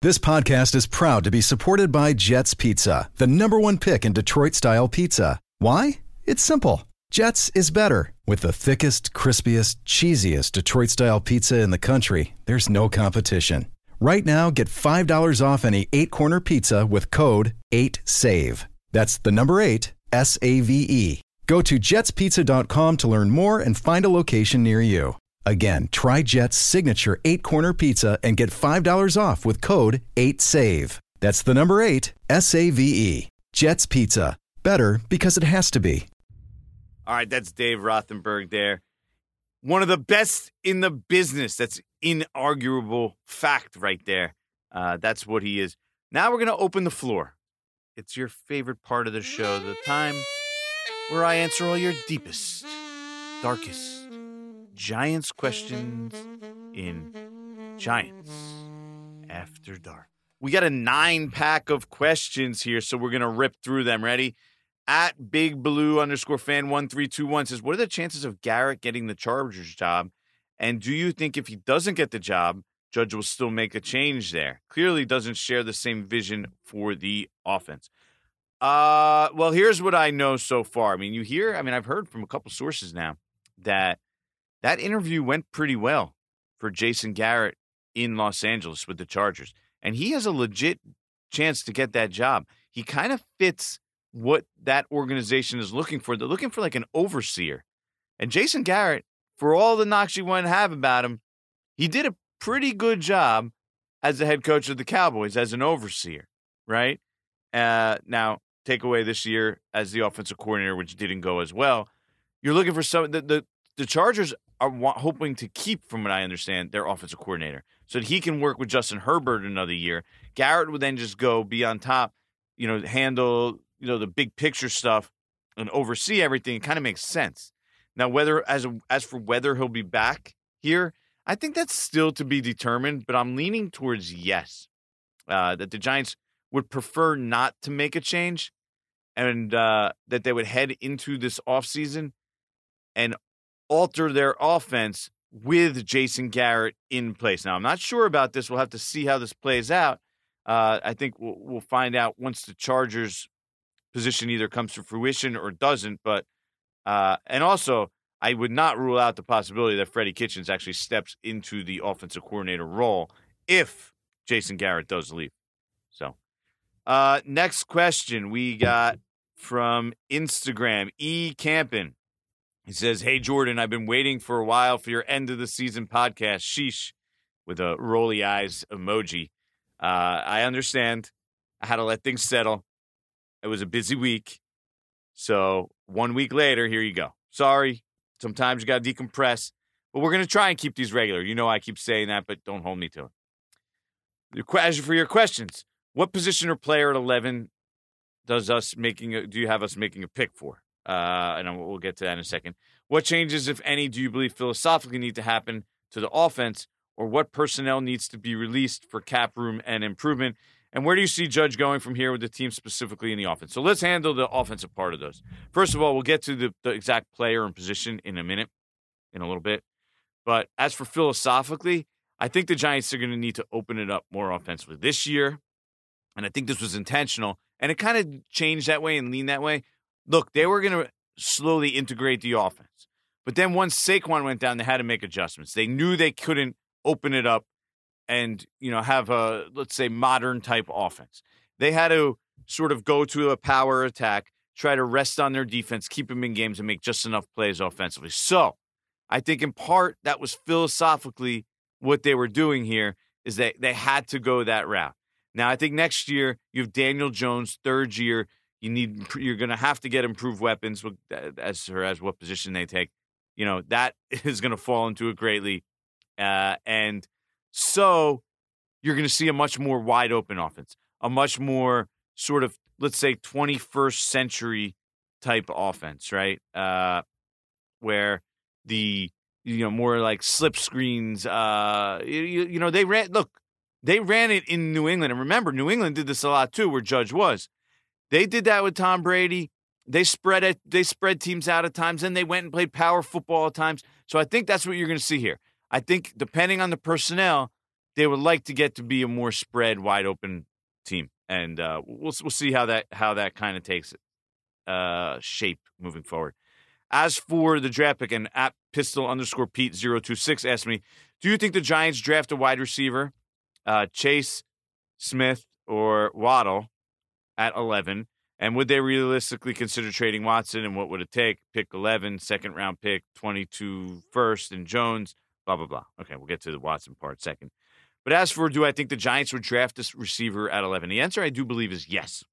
This podcast is proud to be supported by Jets Pizza, the number one pick in Detroit style pizza. Why? It's simple. Jets is better. With the thickest, crispiest, cheesiest Detroit style pizza in the country, there's no competition. Right now, get $5 off any eight corner pizza with code 8SAVE. That's the number eight, S A V E. Go to jetspizza.com to learn more and find a location near you. Again, try Jet's signature eight corner pizza and get $5 off with code 8SAVE. That's the number eight, S A V E. Jet's Pizza. Better because it has to be. All right, that's Dave Rothenberg there. One of the best in the business. That's inarguable fact right there. Uh, that's what he is. Now we're going to open the floor. It's your favorite part of the show, the time where I answer all your deepest, darkest Giants questions in Giants After Dark. We got a nine pack of questions here, so we're going to rip through them. Ready? At Big Blue underscore fan 1321 says, What are the chances of Garrett getting the Chargers job? And do you think if he doesn't get the job, Judge will still make a change there? Clearly doesn't share the same vision for the offense. Uh, well, here's what I know so far. I mean, you hear, I mean, I've heard from a couple sources now that that interview went pretty well for Jason Garrett in Los Angeles with the Chargers. And he has a legit chance to get that job. He kind of fits what that organization is looking for. They're looking for like an overseer. And Jason Garrett, for all the knocks you want to have about him, he did a pretty good job as the head coach of the Cowboys as an overseer, right? Uh, now, take away this year as the offensive coordinator, which didn't go as well. You're looking for some the the, the Chargers are hoping to keep, from what I understand, their offensive coordinator so that he can work with Justin Herbert another year. Garrett would then just go be on top, you know, handle you know the big picture stuff and oversee everything. It kind of makes sense. Now, whether as as for whether he'll be back here, I think that's still to be determined. But I'm leaning towards yes, uh, that the Giants would prefer not to make a change, and uh, that they would head into this offseason and alter their offense with Jason Garrett in place. Now, I'm not sure about this. We'll have to see how this plays out. Uh, I think we'll, we'll find out once the Chargers position either comes to fruition or doesn't. But uh, and also, I would not rule out the possibility that Freddie Kitchens actually steps into the offensive coordinator role if Jason Garrett does leave. So, uh, next question we got from Instagram E Campin. He says, Hey, Jordan, I've been waiting for a while for your end of the season podcast. Sheesh, with a rolly eyes emoji. Uh, I understand. I had to let things settle. It was a busy week. So, one week later, here you go. Sorry. Sometimes you got to decompress, but we're going to try and keep these regular. You know, I keep saying that, but don't hold me to it. Question for your questions What position or player at 11 does us making a, do you have us making a pick for? Uh, and we'll get to that in a second. What changes, if any, do you believe philosophically need to happen to the offense, or what personnel needs to be released for cap room and improvement? And where do you see Judge going from here with the team specifically in the offense? So let's handle the offensive part of those. First of all, we'll get to the, the exact player and position in a minute, in a little bit. But as for philosophically, I think the Giants are going to need to open it up more offensively this year. And I think this was intentional. And it kind of changed that way and leaned that way. Look, they were going to slowly integrate the offense. But then once Saquon went down, they had to make adjustments. They knew they couldn't open it up and, you know, have a, let's say, modern type offense. They had to sort of go to a power attack, try to rest on their defense, keep them in games, and make just enough plays offensively. So I think in part that was philosophically what they were doing here is that they had to go that route. Now I think next year you have Daniel Jones, third year. You need you're going to have to get improved weapons as far as what position they take. You know that is going to fall into it greatly, uh, and so you're going to see a much more wide open offense, a much more sort of let's say 21st century type offense, right? Uh, where the you know more like slip screens. Uh, you, you know they ran look they ran it in New England, and remember New England did this a lot too, where Judge was. They did that with Tom Brady. They spread it. They spread teams out at times, and they went and played power football at times. So I think that's what you're going to see here. I think depending on the personnel, they would like to get to be a more spread, wide open team, and uh, we'll we'll see how that how that kind of takes uh, shape moving forward. As for the draft pick, and at pistol underscore Pete 026 asked me, Do you think the Giants draft a wide receiver, uh, Chase, Smith, or Waddle at 11? And would they realistically consider trading Watson? And what would it take? Pick 11, second round pick, 22 first, and Jones, blah, blah, blah. Okay, we'll get to the Watson part second. But as for do I think the Giants would draft this receiver at 11? The answer I do believe is yes.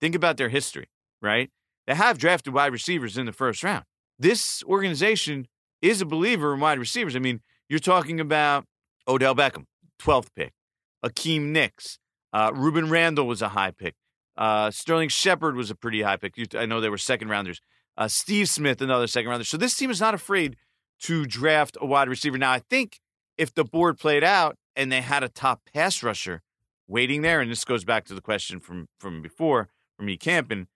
Think about their history, right? They have drafted wide receivers in the first round this organization is a believer in wide receivers. I mean, you're talking about Odell Beckham, 12th pick, Akiem Hicks, uh, Rueben Randle was a high pick, uh, Sterling Shepard was a pretty high pick. I know they were second rounders. Uh, Steve Smith, another second rounder. So this team is not afraid to draft a wide receiver. Now, I think if the board played out and they had a top pass rusher waiting there, and this goes back to the question from from before from me camping,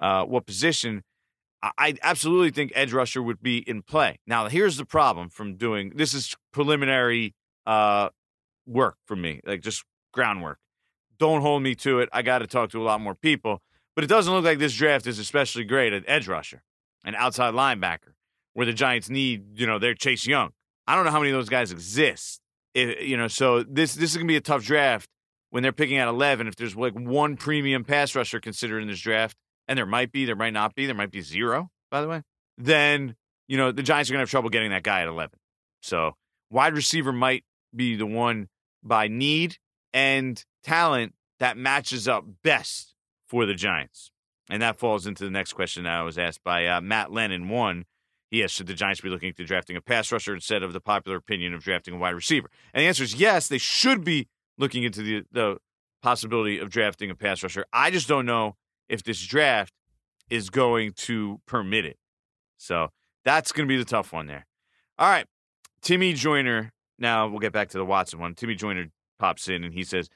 uh, what position? I absolutely think edge rusher would be in play. Now, here's the problem from doing this is preliminary uh, work for me, like just groundwork. Don't hold me to it. I got to talk to a lot more people, but it doesn't look like this draft is especially great at edge rusher, an outside linebacker, where the Giants need, you know, they're Chase Young. I don't know how many of those guys exist. If, you know, so this this is gonna be a tough draft when they're picking at eleven. If there's like one premium pass rusher considered in this draft, and there might be, there might not be, there might be zero, by the way, then, you know, the Giants are going to have trouble getting that guy at 11. So wide receiver might be the one by need and talent that matches up best for the Giants. And that falls into the next question that I was asked by uh, Matt Lennon. One, he asked, should the Giants be looking to drafting a pass rusher instead of the popular opinion of drafting a wide receiver? And the answer is yes, they should be looking into the, the possibility of drafting a pass rusher. I just don't know if this draft is going to permit it. So that's going to be the tough one there. All right. Timmy Joyner. Now we'll get back to the Watson one. Timmy Joyner pops in and he says,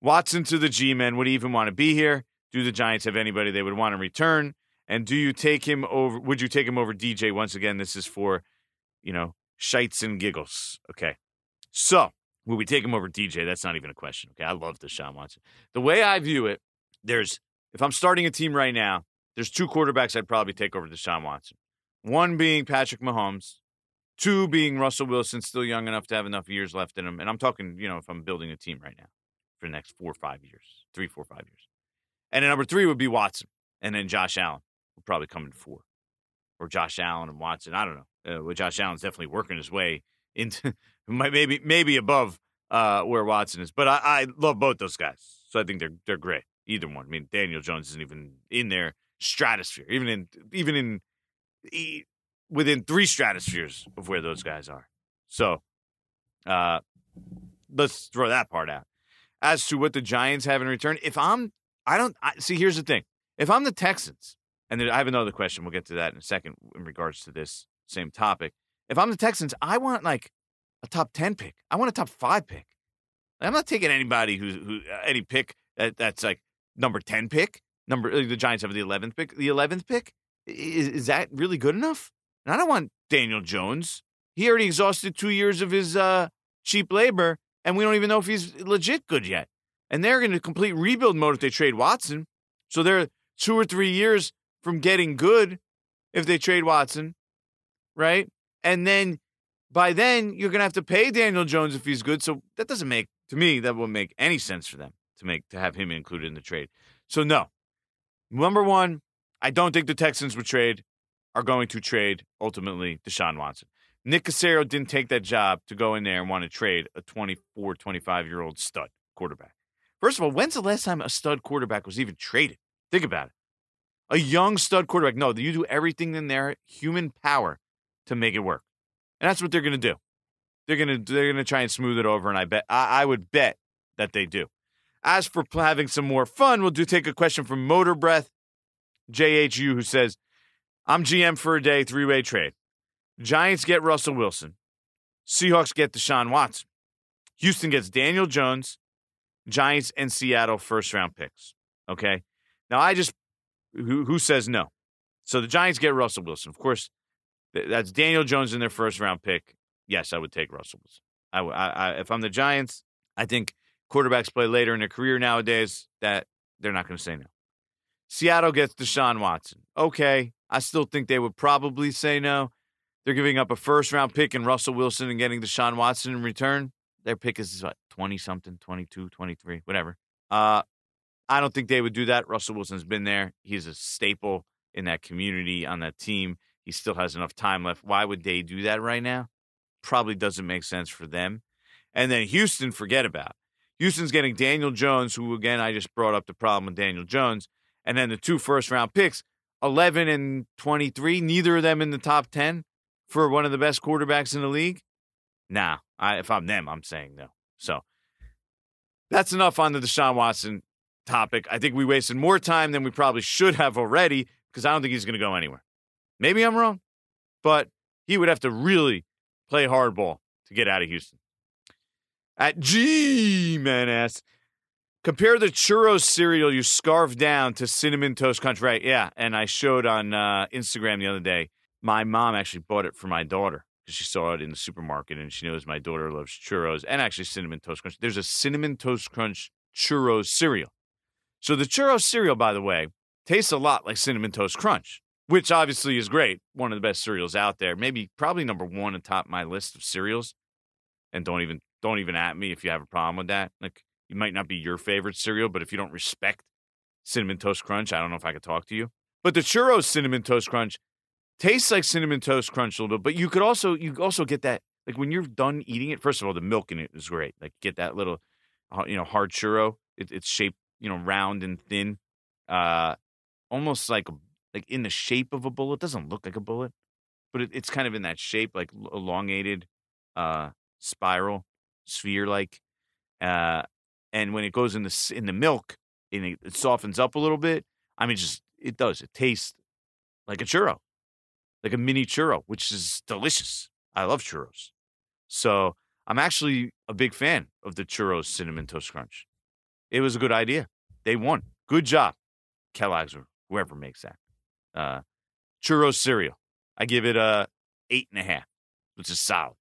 Watson to the G men. Would even want to be here? Do the Giants have anybody they would want to return? And do you take him over? Would you take him over DJ? Once again, this is for, you know, shites and giggles. Okay. So, will we take him over DJ? That's not even a question. Okay. I love Deshaun Watson. The way I view it, there's if I'm starting a team right now, there's two quarterbacks I'd probably take over Deshaun Watson. One being Patrick Mahomes, two being Russell Wilson, still young enough to have enough years left in him. And I'm talking, you know, if I'm building a team right now for the next four or five years, three, four, five years. And number three would be Watson. And then Josh Allen would probably come in four. Or Josh Allen and Watson. I don't know. Uh, well, Josh Allen's definitely working his way into maybe maybe above uh, where Watson is. But I, I love both those guys. So I think they're they're great either one. I mean, Daniel Jones isn't even in their stratosphere, even in even in within three stratospheres of where those guys are. So, uh, let's throw that part out. As to what the Giants have in return, if I'm, I don't I, see. Here's the thing: if I'm the Texans, and I have another question, we'll get to that in a second in regards to this same topic. If I'm the Texans, I want like a top ten pick. I want a top five pick. I'm not taking anybody who's who any pick That that's like number ten pick. Number uh, the Giants have the eleventh pick. The eleventh pick is, is that really good enough? And I don't want Daniel Jones. He already exhausted two years of his uh, cheap labor, and we don't even know if he's legit good yet. And they're going to complete rebuild mode if they trade Watson. So they're two or three years from getting good if they trade Watson, right? And then by then you're going to have to pay Daniel Jones if he's good. So that doesn't make to me that wouldn't make any sense for them to make to have him included in the trade. So no. Number 1, I don't think the Texans would trade are going to trade ultimately Deshaun Watson. Nick Caserio didn't take that job to go in there and want to trade a 24, 25 year old stud quarterback. First of all, when's the last time a stud quarterback was even traded? Think about it. A young stud quarterback. No, you do everything in their human power to make it work. And that's what they're going to do. They're going to they're going to try and smooth it over and I bet I, I would bet that they do. As for having some more fun, we'll do take a question from Motor Breath JHU who says, "I'm GM for a day three-way trade. Giants get Russell Wilson. Seahawks get Deshaun Watson. Houston gets Daniel Jones, Giants and Seattle first round picks. Okay. Now I just who who says no? So the Giants get Russell Wilson. Of course, that's Daniel Jones in their first round pick. Yes, I would take Russell Wilson. I, I, I if I'm the Giants, I think quarterbacks play later in their career nowadays that they're not going to say no. Seattle gets Deshaun Watson. Okay, I still think they would probably say no. They're giving up a first round pick and Russell Wilson and getting Deshaun Watson in return. Their pick is what, 20 something, 22, 23, whatever. Uh, I don't think they would do that. Russell Wilson's been there. He's a staple in that community, on that team. He still has enough time left. Why would they do that right now? Probably doesn't make sense for them. And then Houston, forget about. Houston's getting Daniel Jones, who again I just brought up the problem with Daniel Jones, and then the two first round picks, 11 and 23, neither of them in the top 10 for one of the best quarterbacks in the league. Nah, I, if I'm them, I'm saying no. So that's enough on the Deshaun Watson topic. I think we wasted more time than we probably should have already because I don't think he's going to go anywhere. Maybe I'm wrong, but he would have to really play hardball to get out of Houston. At G Man S, compare the churros cereal you scarf down to cinnamon toast crunch. Right? Yeah, and I showed on uh, Instagram the other day. My mom actually bought it for my daughter because she saw it in the supermarket and she knows my daughter loves churros and actually cinnamon toast crunch. There's a cinnamon toast crunch churros cereal. So the churros cereal, by the way, tastes a lot like cinnamon toast crunch, which obviously is great. One of the best cereals out there. Maybe probably number one atop my list of cereals. And don't even don't even at me if you have a problem with that. Like it might not be your favorite cereal, but if you don't respect cinnamon toast crunch, I don't know if I could talk to you. But the churros cinnamon toast crunch tastes like cinnamon toast crunch a little bit, but you could also you also get that like when you're done eating it. First of all, the milk in it is great. Like get that little uh, you know hard churro. It, it's shaped you know round and thin, uh, almost like like in the shape of a bullet. It doesn't look like a bullet, but it, it's kind of in that shape, like elongated, uh, spiral, sphere like. Uh, and when it goes in the in the milk, and it, it softens up a little bit. I mean, just it does. It tastes like a churro like a mini churro, which is delicious. I love churros. So I'm actually a big fan of the churros cinnamon toast crunch. It was a good idea. They won. Good job, Kellogg's or whoever makes that. Uh, churros cereal. I give it a eight and a half, which is solid.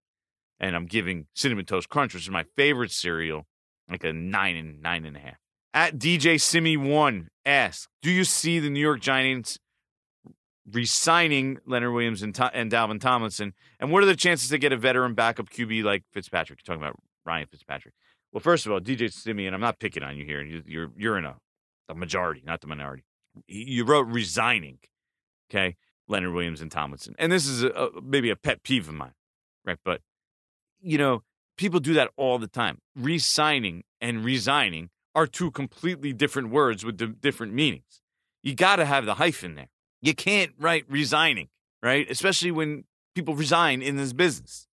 And I'm giving cinnamon toast crunch, which is my favorite cereal, like a nine and nine and a half. At DJ Simi one asks, do you see the New York Giants re-signing Leonard Williams and, and Dalvin Tomlinson? And what are the chances to get a veteran backup QB like Fitzpatrick? You're talking about Ryan Fitzpatrick. Well, first of all, DJ Simeon, I'm not picking on you here. You're you're in a, a majority, not the minority. You wrote resigning, okay, Leonard Williams and Tomlinson, and this is a, maybe a pet peeve of mine, right? But you know, people do that all the time. Resigning and resigning are two completely different words with different meanings. You got to have the hyphen there. You can't write resigning, right? Especially when people resign in this business.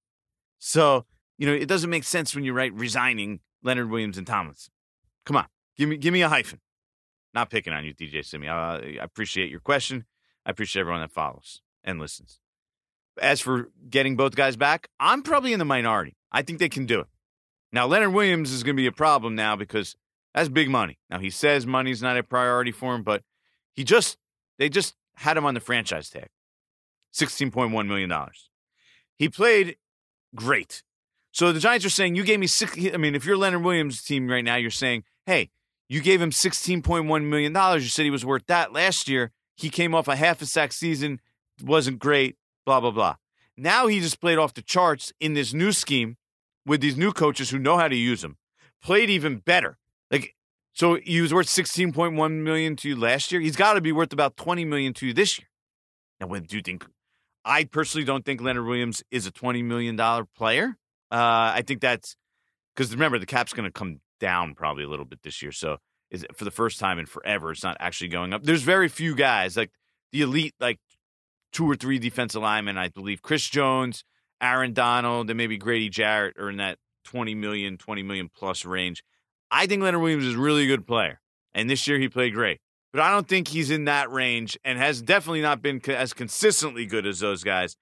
So, you know, it doesn't make sense when you write resigning Leonard Williams and Tomlinson. Come on, give me give me a hyphen. Not picking on you, DJ Simi. I, I appreciate your question. I appreciate everyone that follows and listens. As for getting both guys back, I'm probably in the minority. I think they can do it. Now, Leonard Williams is going to be a problem now because That's big money. Now he says money's not a priority for him, but he just they just had him on the franchise tag. $16.1 million. He played great. So the Giants are saying, you gave me six. I mean, if you're Leonard Williams' team right now, you're saying, hey, you gave him $16.1 million. You said he was worth that last year. He came off a half a sack season, wasn't great, blah, blah, blah. Now he just played off the charts in this new scheme with these new coaches who know how to use him. Played even better. Like, so he was worth 16.1 million to you last year. He's got to be worth about 20 million to you this year. Now, when do you think I personally don't think Leonard Williams is a $20 million player. Uh, I think that's because remember, the cap's going to come down probably a little bit this year. So is for the first time in forever, it's not actually going up. There's very few guys like the elite, like two or three defensive linemen, I believe. Chris Jones, Aaron Donald, and maybe Grady Jarrett are in that 20 million, 20 million plus range. I think Leonard Williams is a really good player. And this year he played great but I don't think he's in that range and has definitely not been as consistently good as those guys.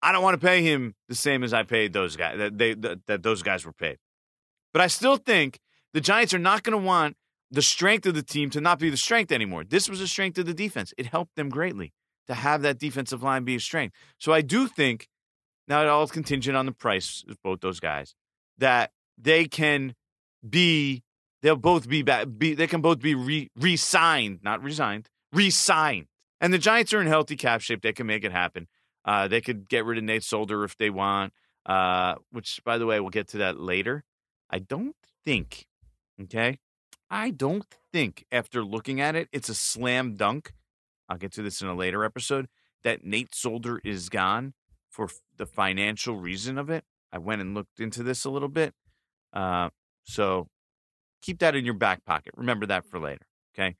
I don't want to pay him the same as I paid those guys that they that, that those guys were paid. But I still think the Giants are not going to want the strength of the team to not be the strength anymore. This was a strength of the defense. It helped them greatly to have that defensive line be a strength. So I do think now it all is contingent on the price of both those guys that they can be they'll both be back. Be, they can both be re, re-signed, not resigned, re-signed. And the Giants are in healthy cap shape. They can make it happen. Uh, they could get rid of Nate Solder if they want. Uh, which, by the way, we'll get to that later. I don't think. Okay, I don't think after looking at it, it's a slam dunk. I'll get to this in a later episode. That Nate Solder is gone for the financial reason of it. I went and looked into this a little bit. Uh, so keep that in your back pocket. Remember that for later. Okay.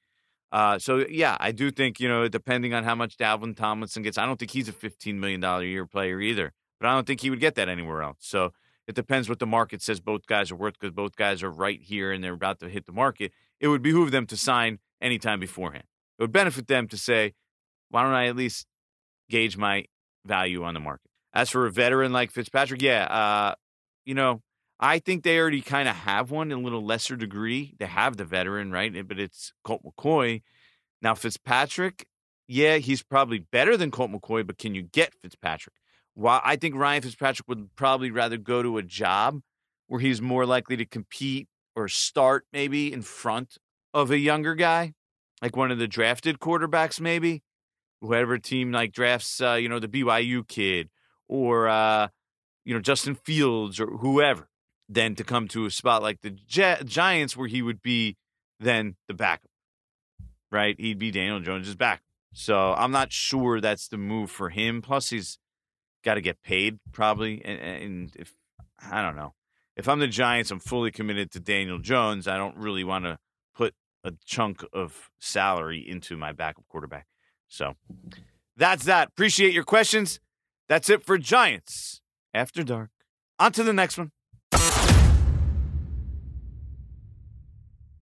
Uh, so yeah, I do think you know, depending on how much Dalvin Tomlinson gets, I don't think he's a fifteen million dollar year player either. But I don't think he would get that anywhere else. So it depends what the market says both guys are worth because both guys are right here and they're about to hit the market. It would behoove them to sign anytime beforehand. It would benefit them to say, why don't I at least gauge my value on the market? As for a veteran like Fitzpatrick, yeah, uh, you know, I think they already kind of have one in a little lesser degree. They have the veteran, right? Eh, but it's Colt McCoy. Now, Fitzpatrick, yeah, he's probably better than Colt McCoy, but can you get Fitzpatrick? While I think Ryan Fitzpatrick would probably rather go to a job where he's more likely to compete or start maybe in front of a younger guy, like one of the drafted quarterbacks, maybe whoever team like drafts, uh, you know, the BYU kid or uh, you know Justin Fields or whoever then to come to a spot like the Gi- Giants where he would be then the backup, right? He'd be Daniel Jones's back. So I'm not sure that's the move for him. Plus, he's got to get paid probably. And, and, if I don't know, if I'm the Giants, I'm fully committed to Daniel Jones. I don't really want to put a chunk of salary into my backup quarterback. So that's that. Appreciate your questions. That's it for Giants after dark. On to the next one.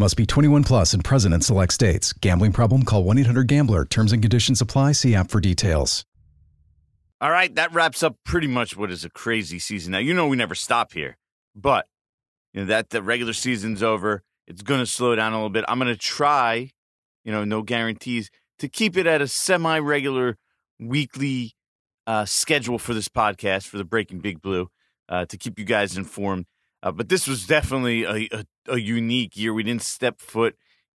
Must be 21 plus and present in select states. Gambling problem? Call 1 800 GAMBLER. Terms and conditions apply. See app for details. All right, that wraps up pretty much what is a crazy season. Now you know we never stop here, but you know that the regular season's over. It's going to slow down a little bit. I'm going to try, you know, no guarantees, to keep it at a semi-regular weekly uh, schedule for this podcast for the Breaking Big Blue uh, to keep you guys informed. Uh, but this was definitely a, a, a, unique year. We didn't step foot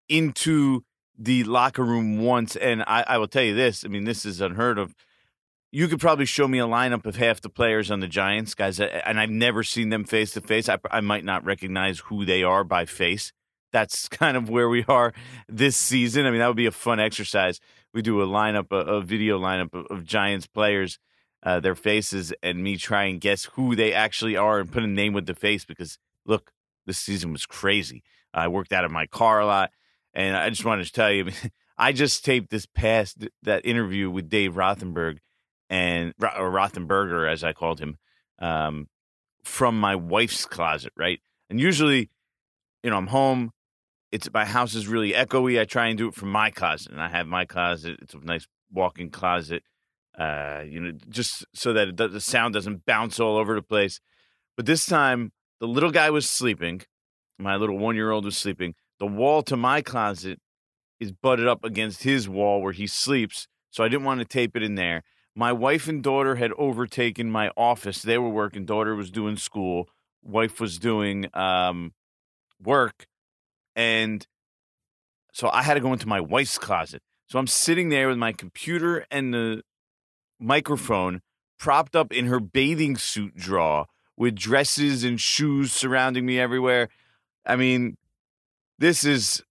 into the locker room once. And I, I, will tell you this I mean, this is unheard of. You could probably show me a lineup of half the players on the Giants, guys, and I've never seen them face to face. I might not recognize who they are by face. That's kind of where we are this season. I mean, that would be a fun exercise. We do a lineup, a, a video lineup of, of Giants players uh, their faces and me try and guess who they actually are and put a name with the face because look, this season was crazy. I worked out of my car a lot, and I just wanted to tell you, I just taped this past that interview with Dave Rothenberg and or Rothenberger, as I called him, um, from my wife's closet, right? And usually, you know, I'm home. It's my house is really echoey. I try and do it from my closet, and I have my closet. It's a nice walk-in closet, uh, you know, just so that the sound doesn't bounce all over the place. But this time, the little guy was sleeping. My little one-year-old was sleeping. The wall to my closet is butted up against his wall where he sleeps, so I didn't want to tape it in there. My wife and daughter had overtaken my office. They were working. Daughter was doing school. Wife was doing um, work, and so I had to go into my wife's closet. So I'm sitting there with my computer and the microphone propped up in her bathing suit drawer with dresses and shoes surrounding me everywhere. I mean, this is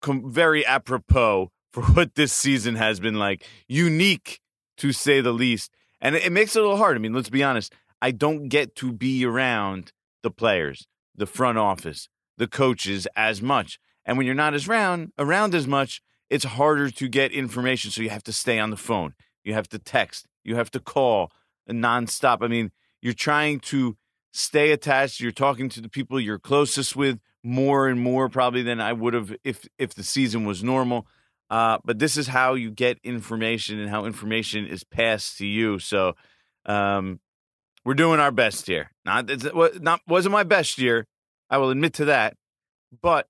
com- very apropos for what this season has been like. Unique, to say the least. And it, it makes it a little hard. I mean, let's be honest. I don't get to be around the players, the front office, the coaches as much. And when you're not as round around as much, it's harder to get information. So you have to stay on the phone. You have to text. You have to call nonstop. I mean, you're trying to stay attached. You're talking to the people you're closest with more and more probably than I would have if if the season was normal. Uh, but this is how you get information and how information is passed to you. So um, we're doing our best here. Not not wasn't my best year. I will admit to that, but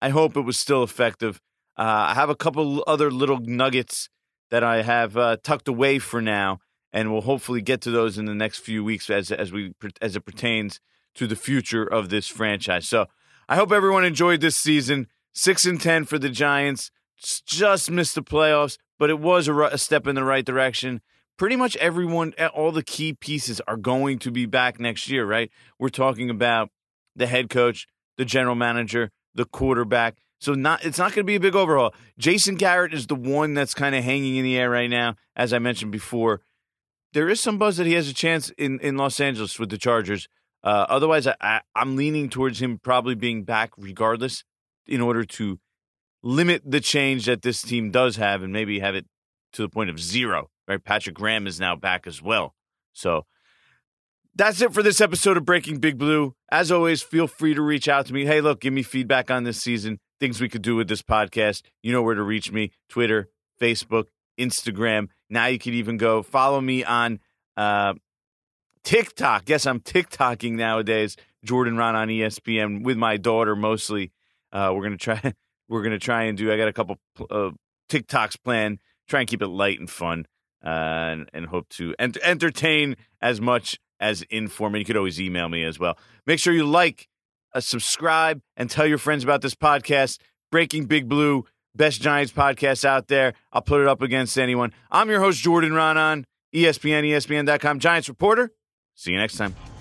I hope it was still effective. Uh, I have a couple other little nuggets that I have uh, tucked away for now, and we'll hopefully get to those in the next few weeks as as we as it pertains to the future of this franchise. So I hope everyone enjoyed this season. Six and ten for the Giants. Just missed the playoffs, but it was a, a step in the right direction. Pretty much everyone, all the key pieces are going to be back next year, right? We're talking about the head coach, the general manager, the quarterback. So not it's not going to be a big overhaul. Jason Garrett is the one that's kind of hanging in the air right now, as I mentioned before. There is some buzz that he has a chance in in Los Angeles with the Chargers. Uh, otherwise, I, I, I'm leaning towards him probably being back regardless, in order to limit the change that this team does have, and maybe have it to the point of zero. Right, Patrick Graham is now back as well. So that's it for this episode of Breaking Big Blue. As always, feel free to reach out to me. Hey, look, give me feedback on this season, things we could do with this podcast. You know where to reach me Twitter, Facebook, Instagram. Now you can even go follow me on uh, TikTok. Yes, I'm TikToking nowadays. Jordan Raanan ESPN with my daughter mostly. Uh, we're gonna try. We're gonna try and do. I got a couple uh, TikToks planned. Try and keep it light and fun, uh, and, and hope to ent- entertain as much as inform. And you could always email me as well. Make sure you like, uh, subscribe, and tell your friends about this podcast. Breaking Big Blue, best Giants podcast out there. I'll put it up against anyone. I'm your host, Jordan Raanan, ESPN, ESPN.com Giants reporter. See you next time.